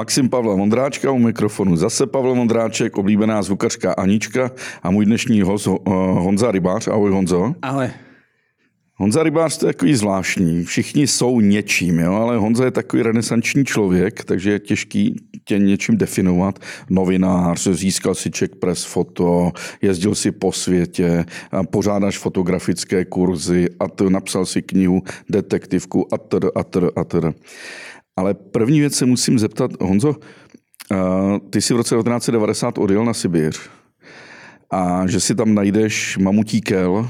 Maxim Pavla Vondráčka u mikrofonu. Zase Pavel Vondráček, oblíbená zvukařka Anička a můj dnešní host uh, Honza Rybář. Ahoj Honzo. Ahoj. Honza Rybář to je takový zvláštní. Všichni jsou něčím, jo? ale Honza je takový renesanční člověk, takže je těžký tě něčím definovat. Novinář, získal si Czech Press foto, jezdil si po světě, pořádáš fotografické kurzy a to napsal si knihu, detektivku a tr, a tr, a tr. Ale první věc se musím zeptat, Honzo, ty jsi v roce 1990 odjel na Sibíř a že si tam najdeš mamutí kel,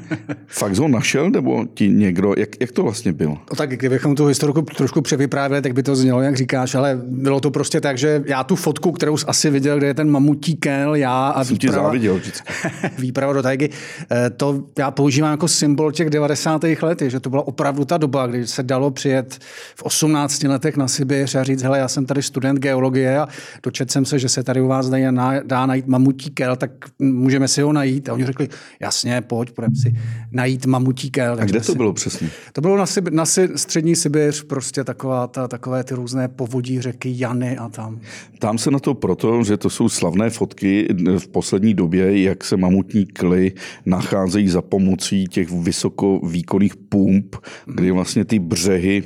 Fakt ho našel, nebo ti někdo, jak, jak to vlastně bylo? No tak kdybychom tu historiku trošku převyprávěli, tak by to znělo, jak říkáš, ale bylo to prostě tak, že já tu fotku, kterou jsi asi viděl, kde je ten mamutí kel, já a Jsem výprava, ti záviděl výprava do tajky, eh, to já používám jako symbol těch 90. let, že to byla opravdu ta doba, kdy se dalo přijet v 18 letech na Sibiř a říct, hele, já jsem tady student geologie a dočet jsem se, že se tady u vás dá, dá najít mamutí kel, tak můžeme si ho najít. A oni řekli, jasně, pojď, půjdeme si najít mamutí kel. A kde to bylo přesně? To bylo na, Sib- na si- střední Sibiř, prostě taková ta, takové ty různé povodí řeky Jany a tam. Tam se na to proto, že to jsou slavné fotky v poslední době, jak se mamutní kly nacházejí za pomocí těch vysokovýkonných pump, kdy vlastně ty břehy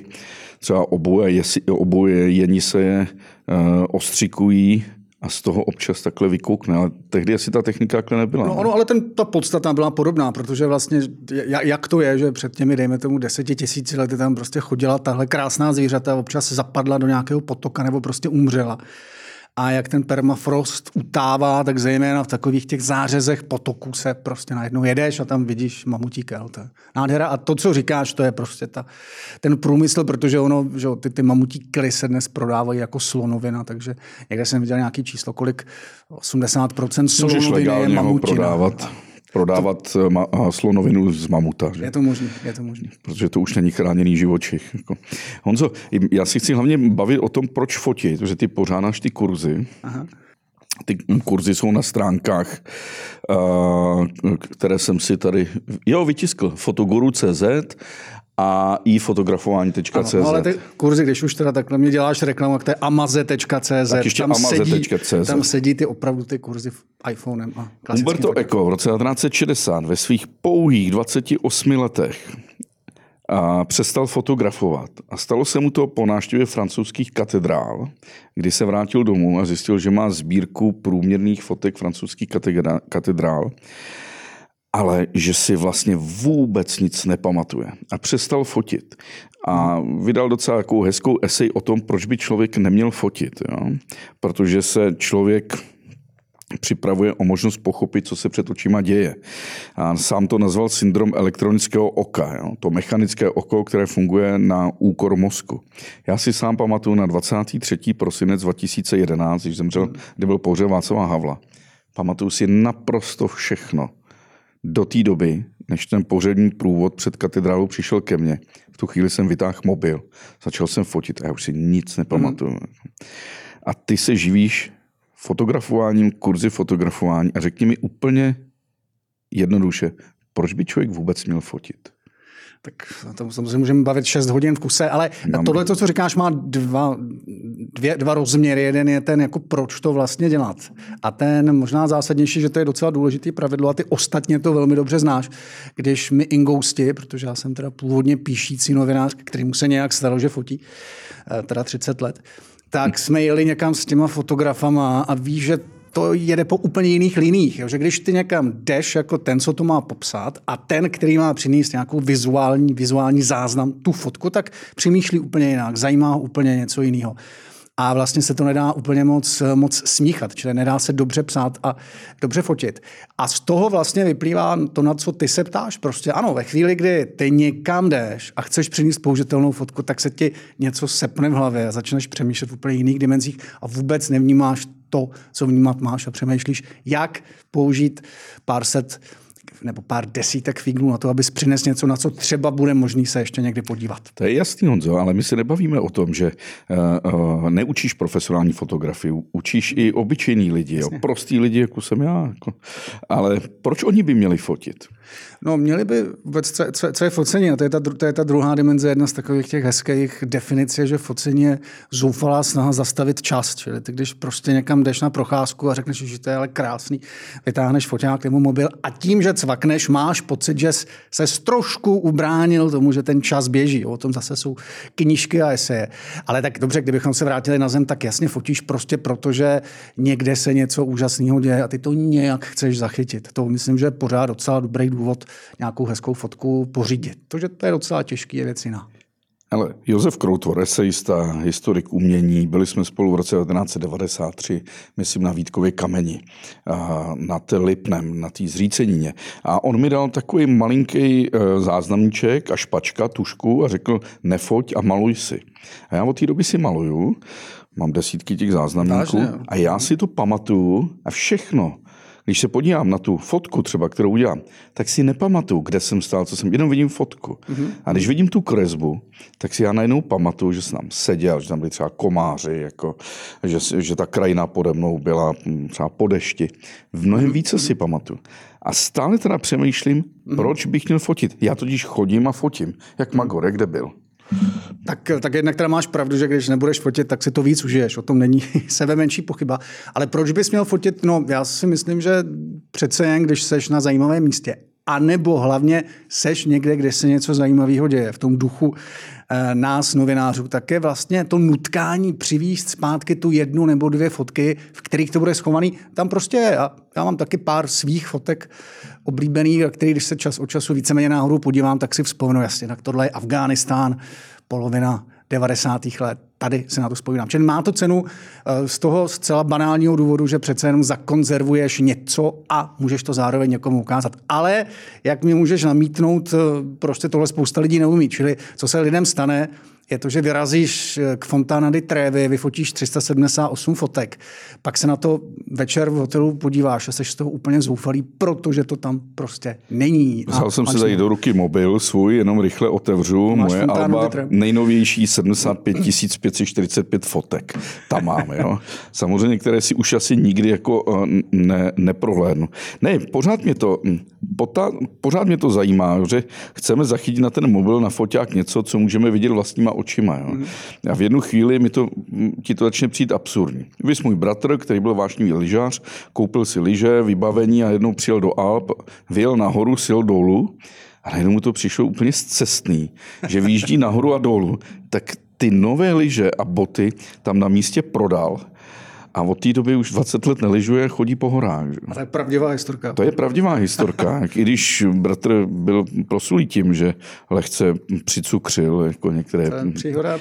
třeba oboje, jesi, oboje jenise uh, ostřikují a z toho občas takhle vykoukne. Ale tehdy asi ta technika takhle nebyla. No, ono, ale ten, ta podstata byla podobná, protože vlastně, jak to je, že před těmi, dejme tomu, deseti tisíci lety tam prostě chodila tahle krásná zvířata, občas zapadla do nějakého potoka nebo prostě umřela a jak ten permafrost utává, tak zejména v takových těch zářezech potoků se prostě najednou jedeš a tam vidíš mamutí kel. To je nádhera. A to, co říkáš, to je prostě ta, ten průmysl, protože ono, že ty, ty mamutí kely se dnes prodávají jako slonovina, takže někde jsem viděl nějaký číslo, kolik 80% slonoviny je mamutina. prodávat prodávat to... ma- slonovinu z mamuta. Že? Je to možné, je to možné. Protože to už není chráněný živočich. Jako. Honzo, já si chci hlavně bavit o tom, proč fotit, protože ty pořádáš ty kurzy. Aha. Ty kurzy jsou na stránkách, které jsem si tady, jo, vytiskl, fotoguru.cz a ifotografování.cz. No, ale ty kurzy, když už teda takhle mě děláš reklamu, tak to je amaze.cz. Tak ještě tam, sedí, tam sedí ty opravdu ty kurzy iPhonem. A Umberto fotem. Eco v roce 1960 ve svých pouhých 28 letech a přestal fotografovat. A stalo se mu to po návštěvě francouzských katedrál, kdy se vrátil domů a zjistil, že má sbírku průměrných fotek francouzských katedrál ale že si vlastně vůbec nic nepamatuje. A přestal fotit. A vydal docela takovou hezkou esej o tom, proč by člověk neměl fotit. Jo? Protože se člověk připravuje o možnost pochopit, co se před očima děje. A sám to nazval syndrom elektronického oka. Jo? To mechanické oko, které funguje na úkor mozku. Já si sám pamatuju na 23. prosinec 2011, když zemřel, kdy byl pohřeb Václava Havla. Pamatuju si naprosto všechno do té doby, než ten pořadní průvod před katedrálou přišel ke mně, v tu chvíli jsem vytáhl mobil, začal jsem fotit a já už si nic nepamatuju. Mm. A ty se živíš fotografováním, kurzy fotografování a řekni mi úplně jednoduše, proč by člověk vůbec měl fotit? Tak to samozřejmě můžeme bavit 6 hodin v kuse, ale no. tohle, to, co říkáš, má dva, dvě, dva rozměry. Jeden je ten, jako proč to vlastně dělat. A ten možná zásadnější, že to je docela důležitý pravidlo a ty ostatně to velmi dobře znáš. Když my ingousti, protože já jsem teda původně píšící novinář, který mu se nějak stalo, že fotí, eh, teda 30 let, tak jsme jeli někam s těma fotografama a víš, že to jede po úplně jiných liních. Jo? Že když ty někam jdeš jako ten, co to má popsat a ten, který má přinést nějakou vizuální, vizuální záznam, tu fotku, tak přemýšlí úplně jinak, zajímá ho úplně něco jiného. A vlastně se to nedá úplně moc, moc smíchat, čili nedá se dobře psát a dobře fotit. A z toho vlastně vyplývá to, na co ty se ptáš. Prostě ano, ve chvíli, kdy ty někam jdeš a chceš přinést použitelnou fotku, tak se ti něco sepne v hlavě a začneš přemýšlet v úplně jiných dimenzích a vůbec nevnímáš to, co vnímat máš a přemýšlíš, jak použít pár set nebo pár desítek fíglů na to, abys přines něco, na co třeba bude možný se ještě někdy podívat. To je jasný, Honzo, ale my se nebavíme o tom, že uh, neučíš profesionální fotografii, učíš i obyčejní lidi, jo, prostý lidi, jako jsem já. Jako. Ale proč oni by měli fotit? No, měli by vůbec, co, co, co je focení, a to je, ta, to je ta druhá dimenze, jedna z takových těch hezkých definic, je, že focení je zoufalá snaha zastavit čas. Čili ty, když prostě někam jdeš na procházku a řekneš, že to je ale krásný, vytáhneš foťák nebo mobil a tím, že cvakneš, máš pocit, že se trošku ubránil tomu, že ten čas běží. O tom zase jsou knížky a eseje. Ale tak dobře, kdybychom se vrátili na zem, tak jasně fotíš prostě proto, že někde se něco úžasného děje a ty to nějak chceš zachytit. To myslím, že je pořád docela dobrý důvod nějakou hezkou fotku pořídit. Takže to je docela těžký, je věc jiná. Ale Josef Kroutvor, esejista, historik umění, byli jsme spolu v roce 1993, myslím na Vítkově kameni, nad Lipnem, na té zřícenině. A on mi dal takový malinký e, záznamníček a špačka, tušku a řekl, nefoť a maluj si. A já od té doby si maluju, mám desítky těch záznamníků a já si to pamatuju a všechno když se podívám na tu fotku třeba, kterou udělám, tak si nepamatuju, kde jsem stál, co jsem, jenom vidím fotku. Mm-hmm. A když vidím tu kresbu, tak si já najednou pamatuju, že jsem tam seděl, že tam byli třeba komáři, jako, že, že ta krajina pode mnou byla hm, třeba po dešti. V mnohem více si pamatuju. A stále teda přemýšlím, mm-hmm. proč bych měl fotit. Já totiž chodím a fotím, jak Magor, kde byl. Tak, tak jednak teda máš pravdu, že když nebudeš fotit, tak si to víc užiješ. O tom není sebe menší pochyba. Ale proč bys měl fotit? No, já si myslím, že přece jen, když seš na zajímavém místě, a nebo hlavně seš někde, kde se něco zajímavého děje, v tom duchu e, nás, novinářů, tak je vlastně to nutkání přivízt zpátky tu jednu nebo dvě fotky, v kterých to bude schovaný, tam prostě. A já mám taky pár svých fotek oblíbených, který když se čas od času víceméně náhodou podívám, tak si vzpomenu, jasně, tak tohle je Afghánistán, polovina 90. let. Tady se na to vzpomínám. Čili má to cenu eh, z toho zcela banálního důvodu, že přece jenom zakonzervuješ něco a můžeš to zároveň někomu ukázat. Ale jak mi můžeš namítnout, prostě tohle spousta lidí neumí. Čili co se lidem stane, je to, že vyrazíš eh, k Fontana di Trevi, vyfotíš 378 fotek, pak se na to večer v hotelu podíváš a jsi z toho úplně zoufalý, protože to tam prostě není. Vzal jsem si tady do ruky mobil svůj, jenom rychle otevřu, moje alba, nejnovější 75 545 fotek. Tam máme, jo. Samozřejmě, které si už asi nikdy jako eh, ne, neprohlédnu. Ne, pořád mě to, hm, pota, pořád mě to zajímá, že chceme zachytit na ten mobil, na foťák něco, co můžeme vidět vlastníma očima. Jo. A v jednu chvíli mi to, ti to začne přijít absurdní. Vys můj bratr, který byl vášnivý lyžař, koupil si lyže, vybavení a jednou přijel do Alp, vyjel nahoru, sil dolů a najednou mu to přišlo úplně zcestný, že vyjíždí nahoru a dolů. Tak ty nové lyže a boty tam na místě prodal a od té doby už 20 let neližuje, chodí po horách. Že? A to je pravdivá historka. To je pravdivá historka. I když bratr byl proslulý tím, že lehce přicukřil jako některé... Příhoda a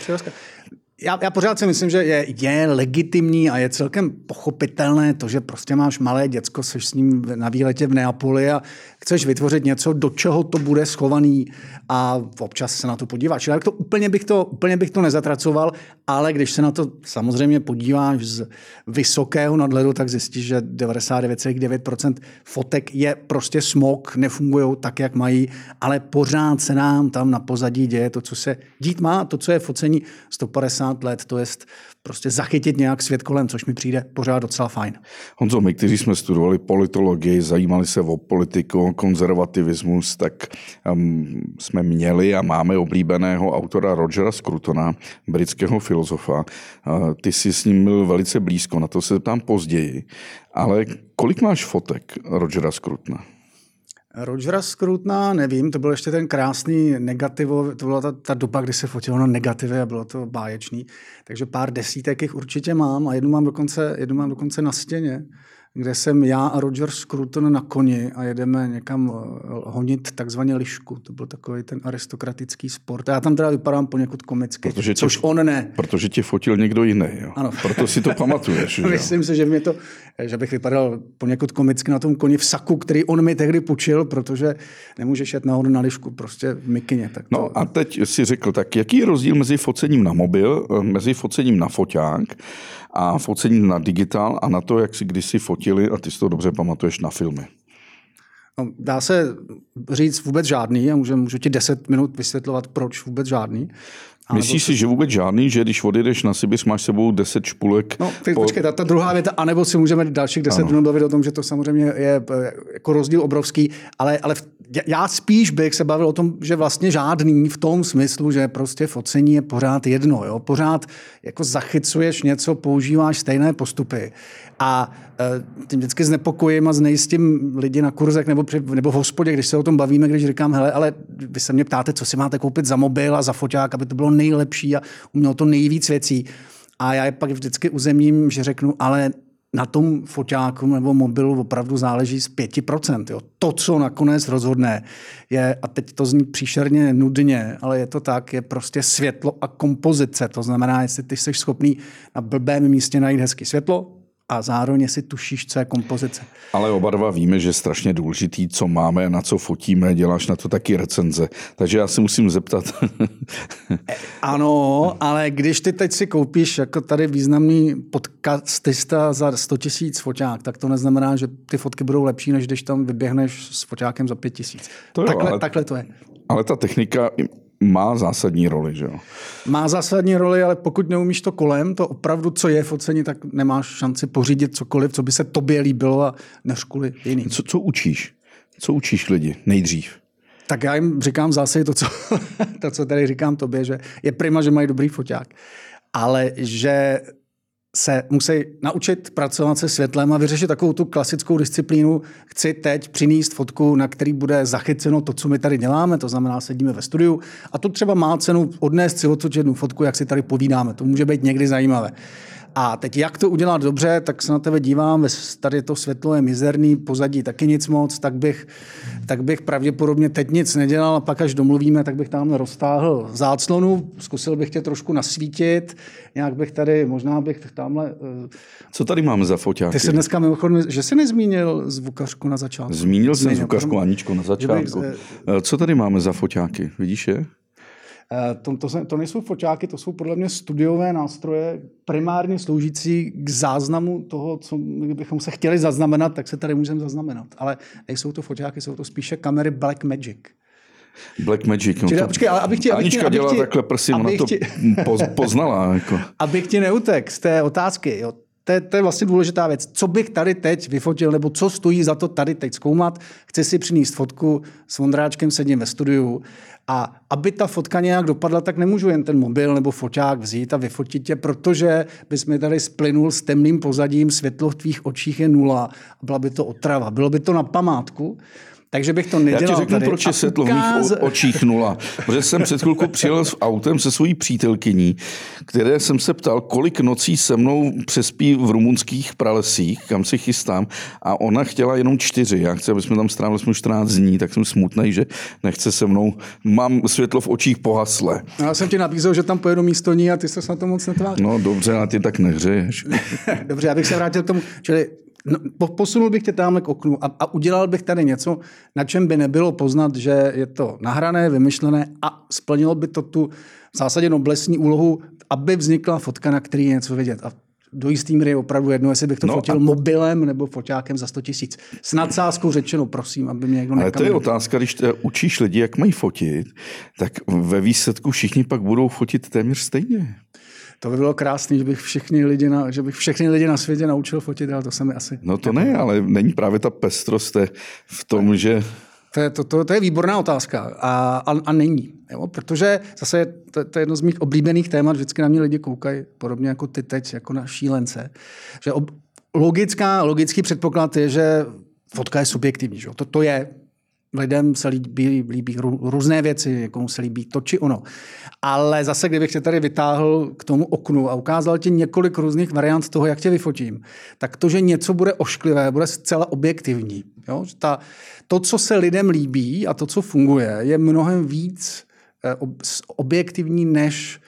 já, já pořád si myslím, že je, je legitimní a je celkem pochopitelné to, že prostě máš malé děcko, jsi s ním na výletě v Neapoli a chceš vytvořit něco, do čeho to bude schovaný a občas se na to podíváš. Já to úplně bych to, úplně bych to nezatracoval, ale když se na to samozřejmě podíváš z vysokého nadhledu, tak zjistíš, že 99,9% fotek je prostě smog, nefungují tak, jak mají, ale pořád se nám tam na pozadí děje to, co se dít má, to, co je focení 150 let, to je prostě zachytit nějak svět kolem, což mi přijde pořád docela fajn. Honzo, my, kteří jsme studovali politologii, zajímali se o politiku, konzervativismus, tak um, jsme měli a máme oblíbeného autora Rogera Scrutona, britského filozofa. Uh, ty jsi s ním byl velice blízko, na to se tam později. Ale kolik máš fotek Rogera Scrutona? Rogera Scrutna, nevím, to byl ještě ten krásný negativo, to byla ta, ta doba, kdy se fotilo na negativy a bylo to báječný. Takže pár desítek jich určitě mám a jednu mám dokonce, jednu mám dokonce na stěně kde jsem já a Roger Scruton na koni a jedeme někam eh, honit takzvaně lišku. To byl takový ten aristokratický sport. A já tam teda vypadám poněkud komicky, protože tě, což on ne. Protože tě fotil někdo jiný. Jo? Ano. Proto si to pamatuješ. Myslím si, že, mě to, že bych vypadal poněkud komicky na tom koni v saku, který on mi tehdy půjčil, protože nemůžeš jet nahoru na lišku, prostě v mikině. Tak no to... No a teď si řekl, tak jaký je rozdíl mezi focením na mobil, eh, mezi focením na foťák a focení na digitál a na to, jak si kdysi fotili, a ty si to dobře pamatuješ na filmy. No, dá se říct vůbec žádný a můžu, můžu ti 10 minut vysvětlovat, proč vůbec žádný. Myslíš si, že vůbec žádný, že když odjedeš na Sibiř, máš sebou 10 špulek? No, teď po... počkej, ta, ta druhá věta, anebo si můžeme dalších 10 ano. minut bavit o tom, že to samozřejmě je eh, jako rozdíl obrovský, ale, ale já spíš bych se bavil o tom, že vlastně žádný v tom smyslu, že prostě focení je pořád jedno, jo? pořád jako zachycuješ něco, používáš stejné postupy. A e, tím vždycky znepokojím a znejistím lidi na kurzech nebo, při, nebo v hospodě, když se o tom bavíme, když říkám, hele, ale vy se mě ptáte, co si máte koupit za mobil a za foťák, aby to bylo nejlepší a umělo to nejvíc věcí. A já je pak vždycky uzemním, že řeknu, ale na tom foťáku nebo mobilu opravdu záleží z 5%. Jo. To, co nakonec rozhodne, je, a teď to zní příšerně nudně, ale je to tak, je prostě světlo a kompozice. To znamená, jestli ty jsi schopný na blbém místě najít hezky světlo, a zároveň si tušíš, co je kompozice. Ale oba dva víme, že je strašně důležitý, co máme, na co fotíme, děláš na to taky recenze. Takže já se musím zeptat. ano, ale když ty teď si koupíš jako tady významný podcastista za 100 tisíc foťák, tak to neznamená, že ty fotky budou lepší, než když tam vyběhneš s foťákem za 5 tisíc. Takhle, ale... takhle to je. Ale ta technika má zásadní roli, že jo? Má zásadní roli, ale pokud neumíš to kolem, to opravdu, co je focení, tak nemáš šanci pořídit cokoliv, co by se tobě líbilo a než kvůli jiný. Co, co učíš? Co učíš lidi nejdřív? Tak já jim říkám zase to, co, to, co tady říkám tobě, že je prima, že mají dobrý foťák, ale že se musí naučit pracovat se světlem a vyřešit takovou tu klasickou disciplínu. Chci teď přinést fotku, na který bude zachyceno to, co my tady děláme, to znamená, sedíme ve studiu a to třeba má cenu odnést si odsud jednu fotku, jak si tady povídáme. To může být někdy zajímavé. A teď jak to udělat dobře, tak se na tebe dívám, tady to světlo je mizerný, pozadí taky nic moc, tak bych, tak bych pravděpodobně teď nic nedělal a pak až domluvíme, tak bych tam roztáhl záclonu, zkusil bych tě trošku nasvítit, nějak bych tady, možná bych tamhle... Uh... Co tady máme za foťáky? Ty jsi dneska mimochodem, že jsi nezmínil zvukařku na začátku. Zmínil jsem zvukařku Aničko na začátku. Bych, eh, Co tady máme za foťáky? Vidíš je? Eh, to, to, to nejsou foťáky, to jsou podle mě studiové nástroje, primárně sloužící k záznamu toho, co bychom se chtěli zaznamenat, tak se tady můžeme zaznamenat. Ale nejsou to foťáky, jsou to spíše kamery Black Magic. Black Magic. No Čili, to... počkej, ale abych ti, abych Anička abych dělá ti, takhle prsy, ona to ti... poznala. Jako. Abych ti neutek z té otázky. Jo. To je, to je vlastně důležitá věc. Co bych tady teď vyfotil, nebo co stojí za to tady teď zkoumat? Chci si přinést fotku s Vondráčkem, sedím ve studiu a aby ta fotka nějak dopadla, tak nemůžu jen ten mobil nebo foťák vzít a vyfotit tě, protože bys mi tady splynul s temným pozadím, světlo v tvých očích je nula byla by to otrava. Bylo by to na památku. Takže bych to nedělal Já ti řeknu, tady. proč je světlo v mých očích nula. Protože jsem před chvilkou přijel s autem se svojí přítelkyní, které jsem se ptal, kolik nocí se mnou přespí v rumunských pralesích, kam si chystám, a ona chtěla jenom čtyři. Já chci, aby jsme tam strávili jsme 14 dní, tak jsem smutný, že nechce se mnou. Mám světlo v očích pohasle. Já jsem ti nabízel, že tam pojedu místo ní a ty se na to moc netváříš. No dobře, a ty tak nehřeješ. dobře, abych se vrátil k tomu. Čili No, posunul bych tě tamhle k oknu a, a udělal bych tady něco, na čem by nebylo poznat, že je to nahrané, vymyšlené a splnilo by to tu v zásadě noblesní úlohu, aby vznikla fotka, na který je něco vidět. A do jistý míry je opravdu jedno, jestli bych to no fotil a... mobilem nebo foťákem za 100 tisíc. S nadsázkou řečeno, prosím, aby mě někdo Ale to je otázka, když učíš lidi, jak mají fotit, tak ve výsledku všichni pak budou fotit téměř stejně. To by bylo krásné, že bych všechny lidi na, že bych všechny lidi na světě naučil fotit, ale to se mi asi... No to ne, ale není právě ta pestrost v tom, že... To je, to, to, to je výborná otázka a, a, a není. Jo? Protože zase to, to je jedno z mých oblíbených témat, vždycky na mě lidi koukají, podobně jako ty teď, jako na šílence. Že ob, logická, logický předpoklad je, že fotka je subjektivní. Že? To, to je, lidem se líbí, líbí různé věci, jako se líbí to či ono. Ale zase, kdybych tě tady vytáhl k tomu oknu a ukázal ti několik různých variant toho, jak tě vyfotím, tak to, že něco bude ošklivé, bude zcela objektivní. Jo? Ta, to, co se lidem líbí a to, co funguje, je mnohem víc eh, objektivní, než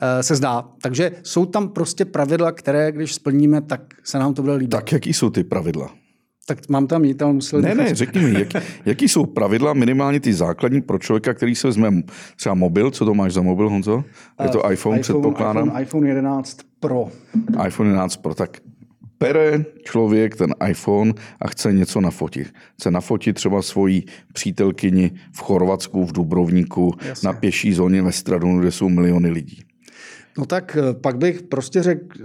eh, se zdá. Takže jsou tam prostě pravidla, které, když splníme, tak se nám to bude líbit. Tak jaký jsou ty pravidla? Tak mám tam jít, ale musel... Ne, ne, řekni mi, jak, jaký jsou pravidla, minimálně ty základní pro člověka, který se vezme třeba mobil, co to máš za mobil, Honzo? Je to uh, iPhone, iPhone předpokládám? iPhone, iPhone 11 Pro. iPhone 11 Pro, tak Bere člověk ten iPhone a chce něco nafotit. Chce nafotit třeba svoji přítelkyni v Chorvatsku, v Dubrovníku, Jasně. na pěší zóně ve Stradunu, kde jsou miliony lidí. No tak eh, pak bych prostě řekl,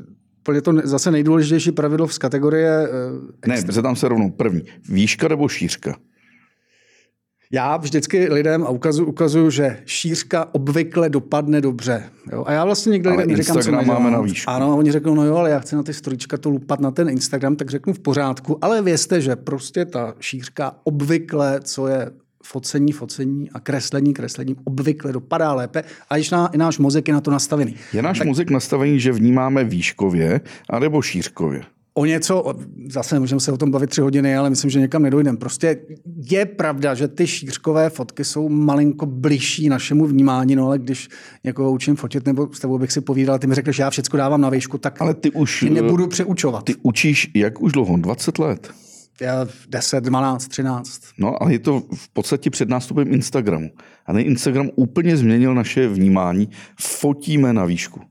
je to zase nejdůležitější pravidlo z kategorie... Uh, ne, zeptám se rovnou. První. Výška nebo šířka? Já vždycky lidem a ukazuju, ukazuju, že šířka obvykle dopadne dobře. Jo? A já vlastně někdy lidem říkám, co máme na výšku. Ano, a oni řeknou, no jo, ale já chci na ty storička to lupat na ten Instagram, tak řeknu v pořádku, ale vězte, že prostě ta šířka obvykle, co je focení, focení a kreslení, kreslení obvykle dopadá lépe a již na, i náš mozek je na to nastavený. Je náš tak... mozek nastavený, že vnímáme výškově anebo šířkově? o něco, zase můžeme se o tom bavit tři hodiny, ale myslím, že někam nedojdeme. Prostě je pravda, že ty šířkové fotky jsou malinko blížší našemu vnímání, no ale když někoho učím fotit, nebo s tebou bych si povídal, ty mi řekneš, že já všechno dávám na výšku, tak ale ty už, nebudu přeučovat. Ty učíš jak už dlouho? 20 let? Já 10, 12, 13. No, ale je to v podstatě před nástupem Instagramu. A ten Instagram úplně změnil naše vnímání. Fotíme na výšku.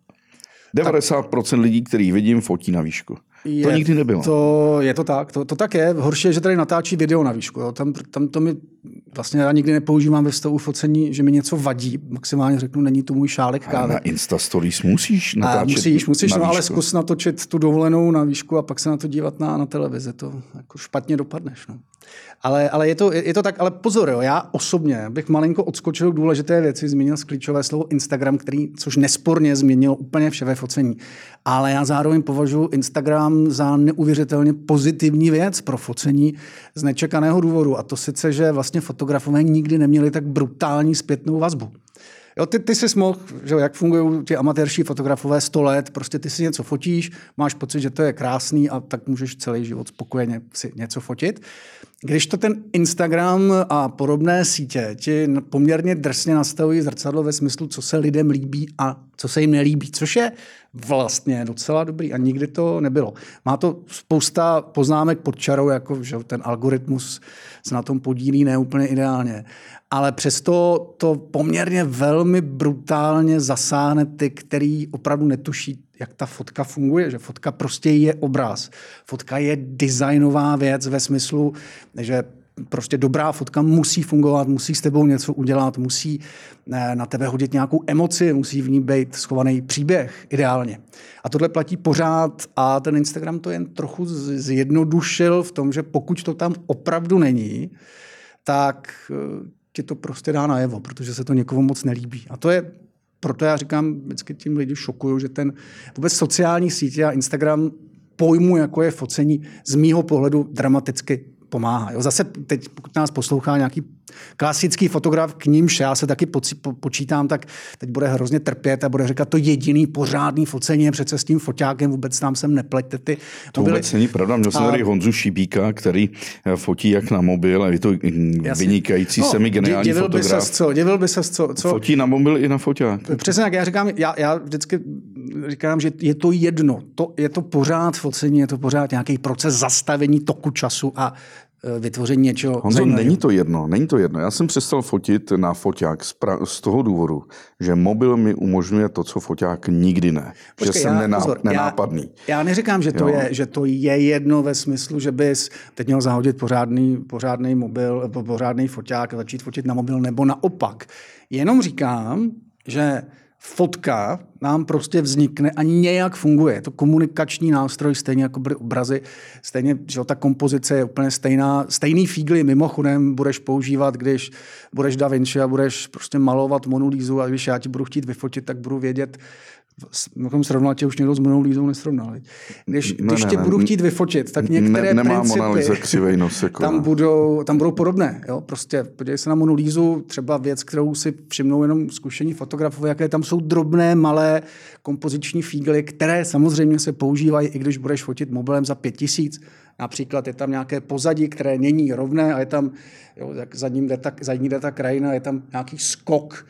90% tak. lidí, který vidím, fotí na výšku. Je to nikdy nebylo. To, je to tak, to, to tak je. Horší je, že tady natáčí video na výšku. Jo. Tam, tam to mi vlastně já nikdy nepoužívám ve stavu focení, že mi něco vadí. Maximálně řeknu, není to můj šálek kávy. na Insta Stories musíš natáčet a musíš, musíš, na no, ale zkus natočit tu dovolenou na výšku a pak se na to dívat na, na televizi. To jako špatně dopadneš. No. Ale, ale je, to, je, to tak, ale pozor, jo, já osobně bych malinko odskočil k důležité věci, zmínil klíčové slovo Instagram, který, což nesporně změnil úplně vše ve focení. Ale já zároveň považuji Instagram za neuvěřitelně pozitivní věc pro focení z nečekaného důvodu. A to sice, že vlastně fotografové nikdy neměli tak brutální zpětnou vazbu. Jo, ty, ty jsi mohl, že jak fungují ti amatérští fotografové 100 let, prostě ty si něco fotíš, máš pocit, že to je krásný a tak můžeš celý život spokojeně si něco fotit. Když to ten Instagram a podobné sítě ti poměrně drsně nastavují zrcadlo ve smyslu, co se lidem líbí a co se jim nelíbí, což je vlastně docela dobrý a nikdy to nebylo. Má to spousta poznámek pod čarou, jako že ten algoritmus se na tom podílí neúplně ideálně. Ale přesto to poměrně velmi brutálně zasáhne ty, který opravdu netuší, jak ta fotka funguje, že fotka prostě je obraz. Fotka je designová věc ve smyslu, že prostě dobrá fotka musí fungovat, musí s tebou něco udělat, musí eh, na tebe hodit nějakou emoci, musí v ní být schovaný příběh, ideálně. A tohle platí pořád a ten Instagram to jen trochu zjednodušil v tom, že pokud to tam opravdu není, tak eh, ti to prostě dá najevo, protože se to někomu moc nelíbí. A to je proto já říkám, vždycky tím lidi šokuju, že ten vůbec sociální sítě a Instagram pojmu, jako je focení, z mýho pohledu dramaticky pomáhá. Jo. Zase teď, pokud nás poslouchá nějaký klasický fotograf, k nímž já se taky poci, po, počítám, tak teď bude hrozně trpět a bude říkat, to jediný pořádný focení je přece s tím foťákem, vůbec tam sem nepleťte ty To mobily. vůbec není pravda. Měl jsem tady Honzu Šibíka, který eh, fotí jak na mobil a je to Jasně. vynikající, no, semi-geniální divil fotograf. By co, divil by se co, co... Fotí na mobil i na foťák. Přesně jak já říkám, já, já vždycky říkám, že je to jedno. To, je to pořád focení, je to pořád nějaký proces zastavení toku času a vytvoření něčeho. Honzo, není to jedno, není to jedno. Já jsem přestal fotit na foťák z, pra- z toho důvodu, že mobil mi umožňuje to, co foťák nikdy ne. Počkej, že jsem já, nená- pozor, nenápadný. Já, já neříkám, že to, je, že to je jedno ve smyslu, že bys teď měl zahodit pořádný, pořádný mobil, pořádný foťák a začít fotit na mobil, nebo naopak. Jenom říkám, že fotka nám prostě vznikne a nějak funguje. Je to komunikační nástroj, stejně jako byly obrazy, stejně, že ta kompozice je úplně stejná. Stejný fígly mimochodem budeš používat, když budeš Da Vinci a budeš prostě malovat monolízu a když já ti budu chtít vyfotit, tak budu vědět, Můžeme srovnat tě už někdo s Monou Lízou nesrovnal. Když, ne, když ne, tě ne, budu chtít vyfotit, tak některé ne, principy nos, jako tam, budou, tam budou podobné. Jo? Prostě podívej se na Monu Lízu, třeba věc, kterou si všimnou jenom zkušení fotografové, jaké tam jsou drobné, malé kompoziční fígly, které samozřejmě se používají, i když budeš fotit mobilem za pět tisíc. Například je tam nějaké pozadí, které není rovné a je tam, jo, jak za ním jde ta, za ní jde ta krajina, je tam nějaký skok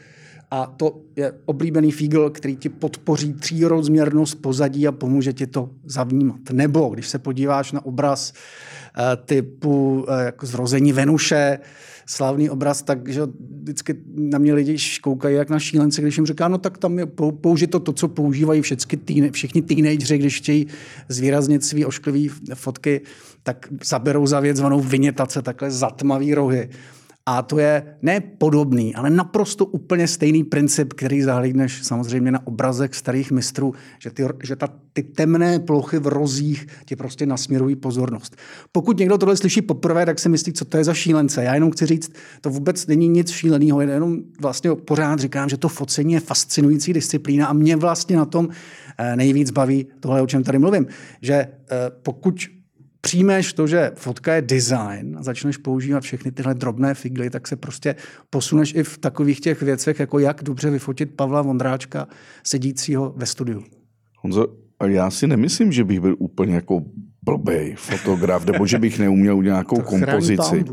A to je oblíbený fígl, který ti podpoří třírozměrnost pozadí a pomůže ti to zavnímat. Nebo když se podíváš na obraz eh, typu eh, jako zrození Venuše, slavný obraz, takže vždycky na mě lidi koukají jak na šílence, když jim říká, no tak tam je použito to, co používají všichni, týne, všichni teenageři, když chtějí zvýraznit svý ošklivý fotky, tak zaberou za věc zvanou vynětace, takhle zatmavý rohy. A to je ne podobný, ale naprosto úplně stejný princip, který zahlídneš samozřejmě na obrazek starých mistrů, že, ty, že ta, ty temné plochy v rozích ti prostě nasměrují pozornost. Pokud někdo tohle slyší poprvé, tak si myslí, co to je za šílence. Já jenom chci říct, to vůbec není nic šíleného, jenom vlastně pořád říkám, že to focení je fascinující disciplína a mě vlastně na tom eh, nejvíc baví tohle, o čem tady mluvím, že eh, pokud přijmeš to, že fotka je design a začneš používat všechny tyhle drobné figly, tak se prostě posuneš i v takových těch věcech, jako jak dobře vyfotit Pavla Vondráčka sedícího ve studiu. Honzo, a já si nemyslím, že bych byl úplně jako blbej fotograf, nebo že bych neuměl nějakou to kompozici.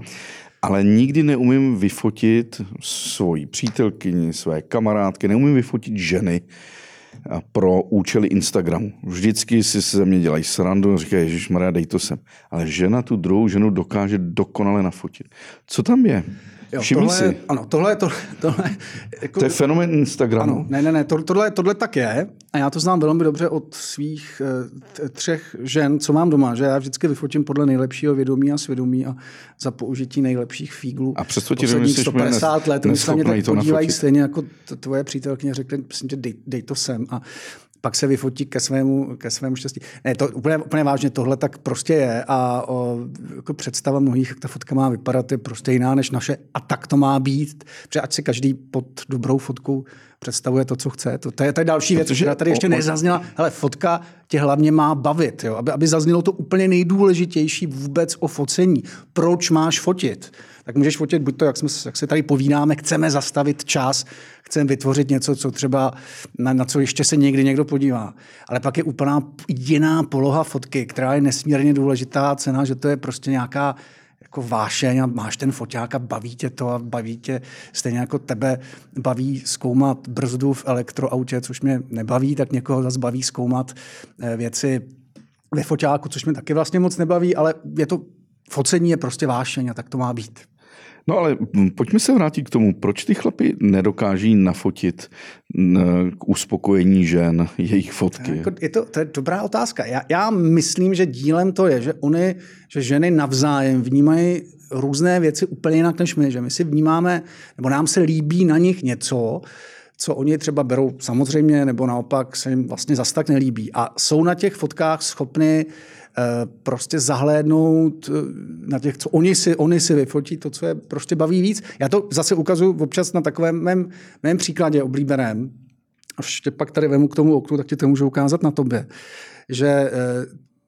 Ale nikdy neumím vyfotit svoji přítelkyni, své kamarádky, neumím vyfotit ženy, pro účely Instagramu. Vždycky si se ze mě dělají srandu říkají, Ježíš Maria, dej to sem. Ale žena tu druhou ženu dokáže dokonale nafotit. Co tam je? Jo, Všimni tohle, si. Ano, tohle, tohle, tohle jako, to je fenomen Instagramu. Ano, ne, ne, ne, to, tohle, tohle tak je. A já to znám velmi dobře od svých uh, třech žen, co mám doma, že já vždycky vyfotím podle nejlepšího vědomí a svědomí a za použití nejlepších fíglů. A přesto ti posledních 150 let, my se mě tak podívají stejně jako tvoje přítelkyně řekly, myslím, že dej, dej to sem. A pak se vyfotí ke svému, ke svému štěstí. Ne, to úplně, úplně vážně, tohle tak prostě je a o, jako představa mnohých, jak ta fotka má vypadat, je prostě jiná než naše a tak to má být, protože ať si každý pod dobrou fotkou představuje to, co chce. To, to, je, to je další věc, která tady ještě nezazněla. Hele, fotka tě hlavně má bavit, jo? Aby, aby zaznělo to úplně nejdůležitější vůbec o focení. Proč máš fotit? Tak můžeš fotit buď to, jak, jsme, jak se tady povídáme, chceme zastavit čas, chceme vytvořit něco, co třeba na, na co ještě se někdy někdo podívá. Ale pak je úplná jiná poloha fotky, která je nesmírně důležitá cena, že to je prostě nějaká jako vášeň a máš ten foťák a baví tě to a baví tě stejně jako tebe baví zkoumat brzdu v elektroautě, což mě nebaví, tak někoho zase baví zkoumat eh, věci ve foťáku, což mě taky vlastně moc nebaví, ale je to focení je prostě vášeň a tak to má být. No ale pojďme se vrátit k tomu, proč ty chlapy nedokáží nafotit k uspokojení žen jejich fotky? Jako je to, to je dobrá otázka. Já, já myslím, že dílem to je, že oni, že ženy navzájem vnímají různé věci úplně jinak než my, že my si vnímáme, nebo nám se líbí na nich něco, co oni třeba berou samozřejmě, nebo naopak se jim vlastně zas tak nelíbí. A jsou na těch fotkách schopny Eh, prostě zahlédnout eh, na těch, co oni si, oni si vyfotí, to, co je prostě baví víc. Já to zase ukazuju občas na takovém mém, mém příkladě oblíbeném, a ještě pak tady vemu k tomu oknu, tak ti to můžu ukázat na tobě, že eh,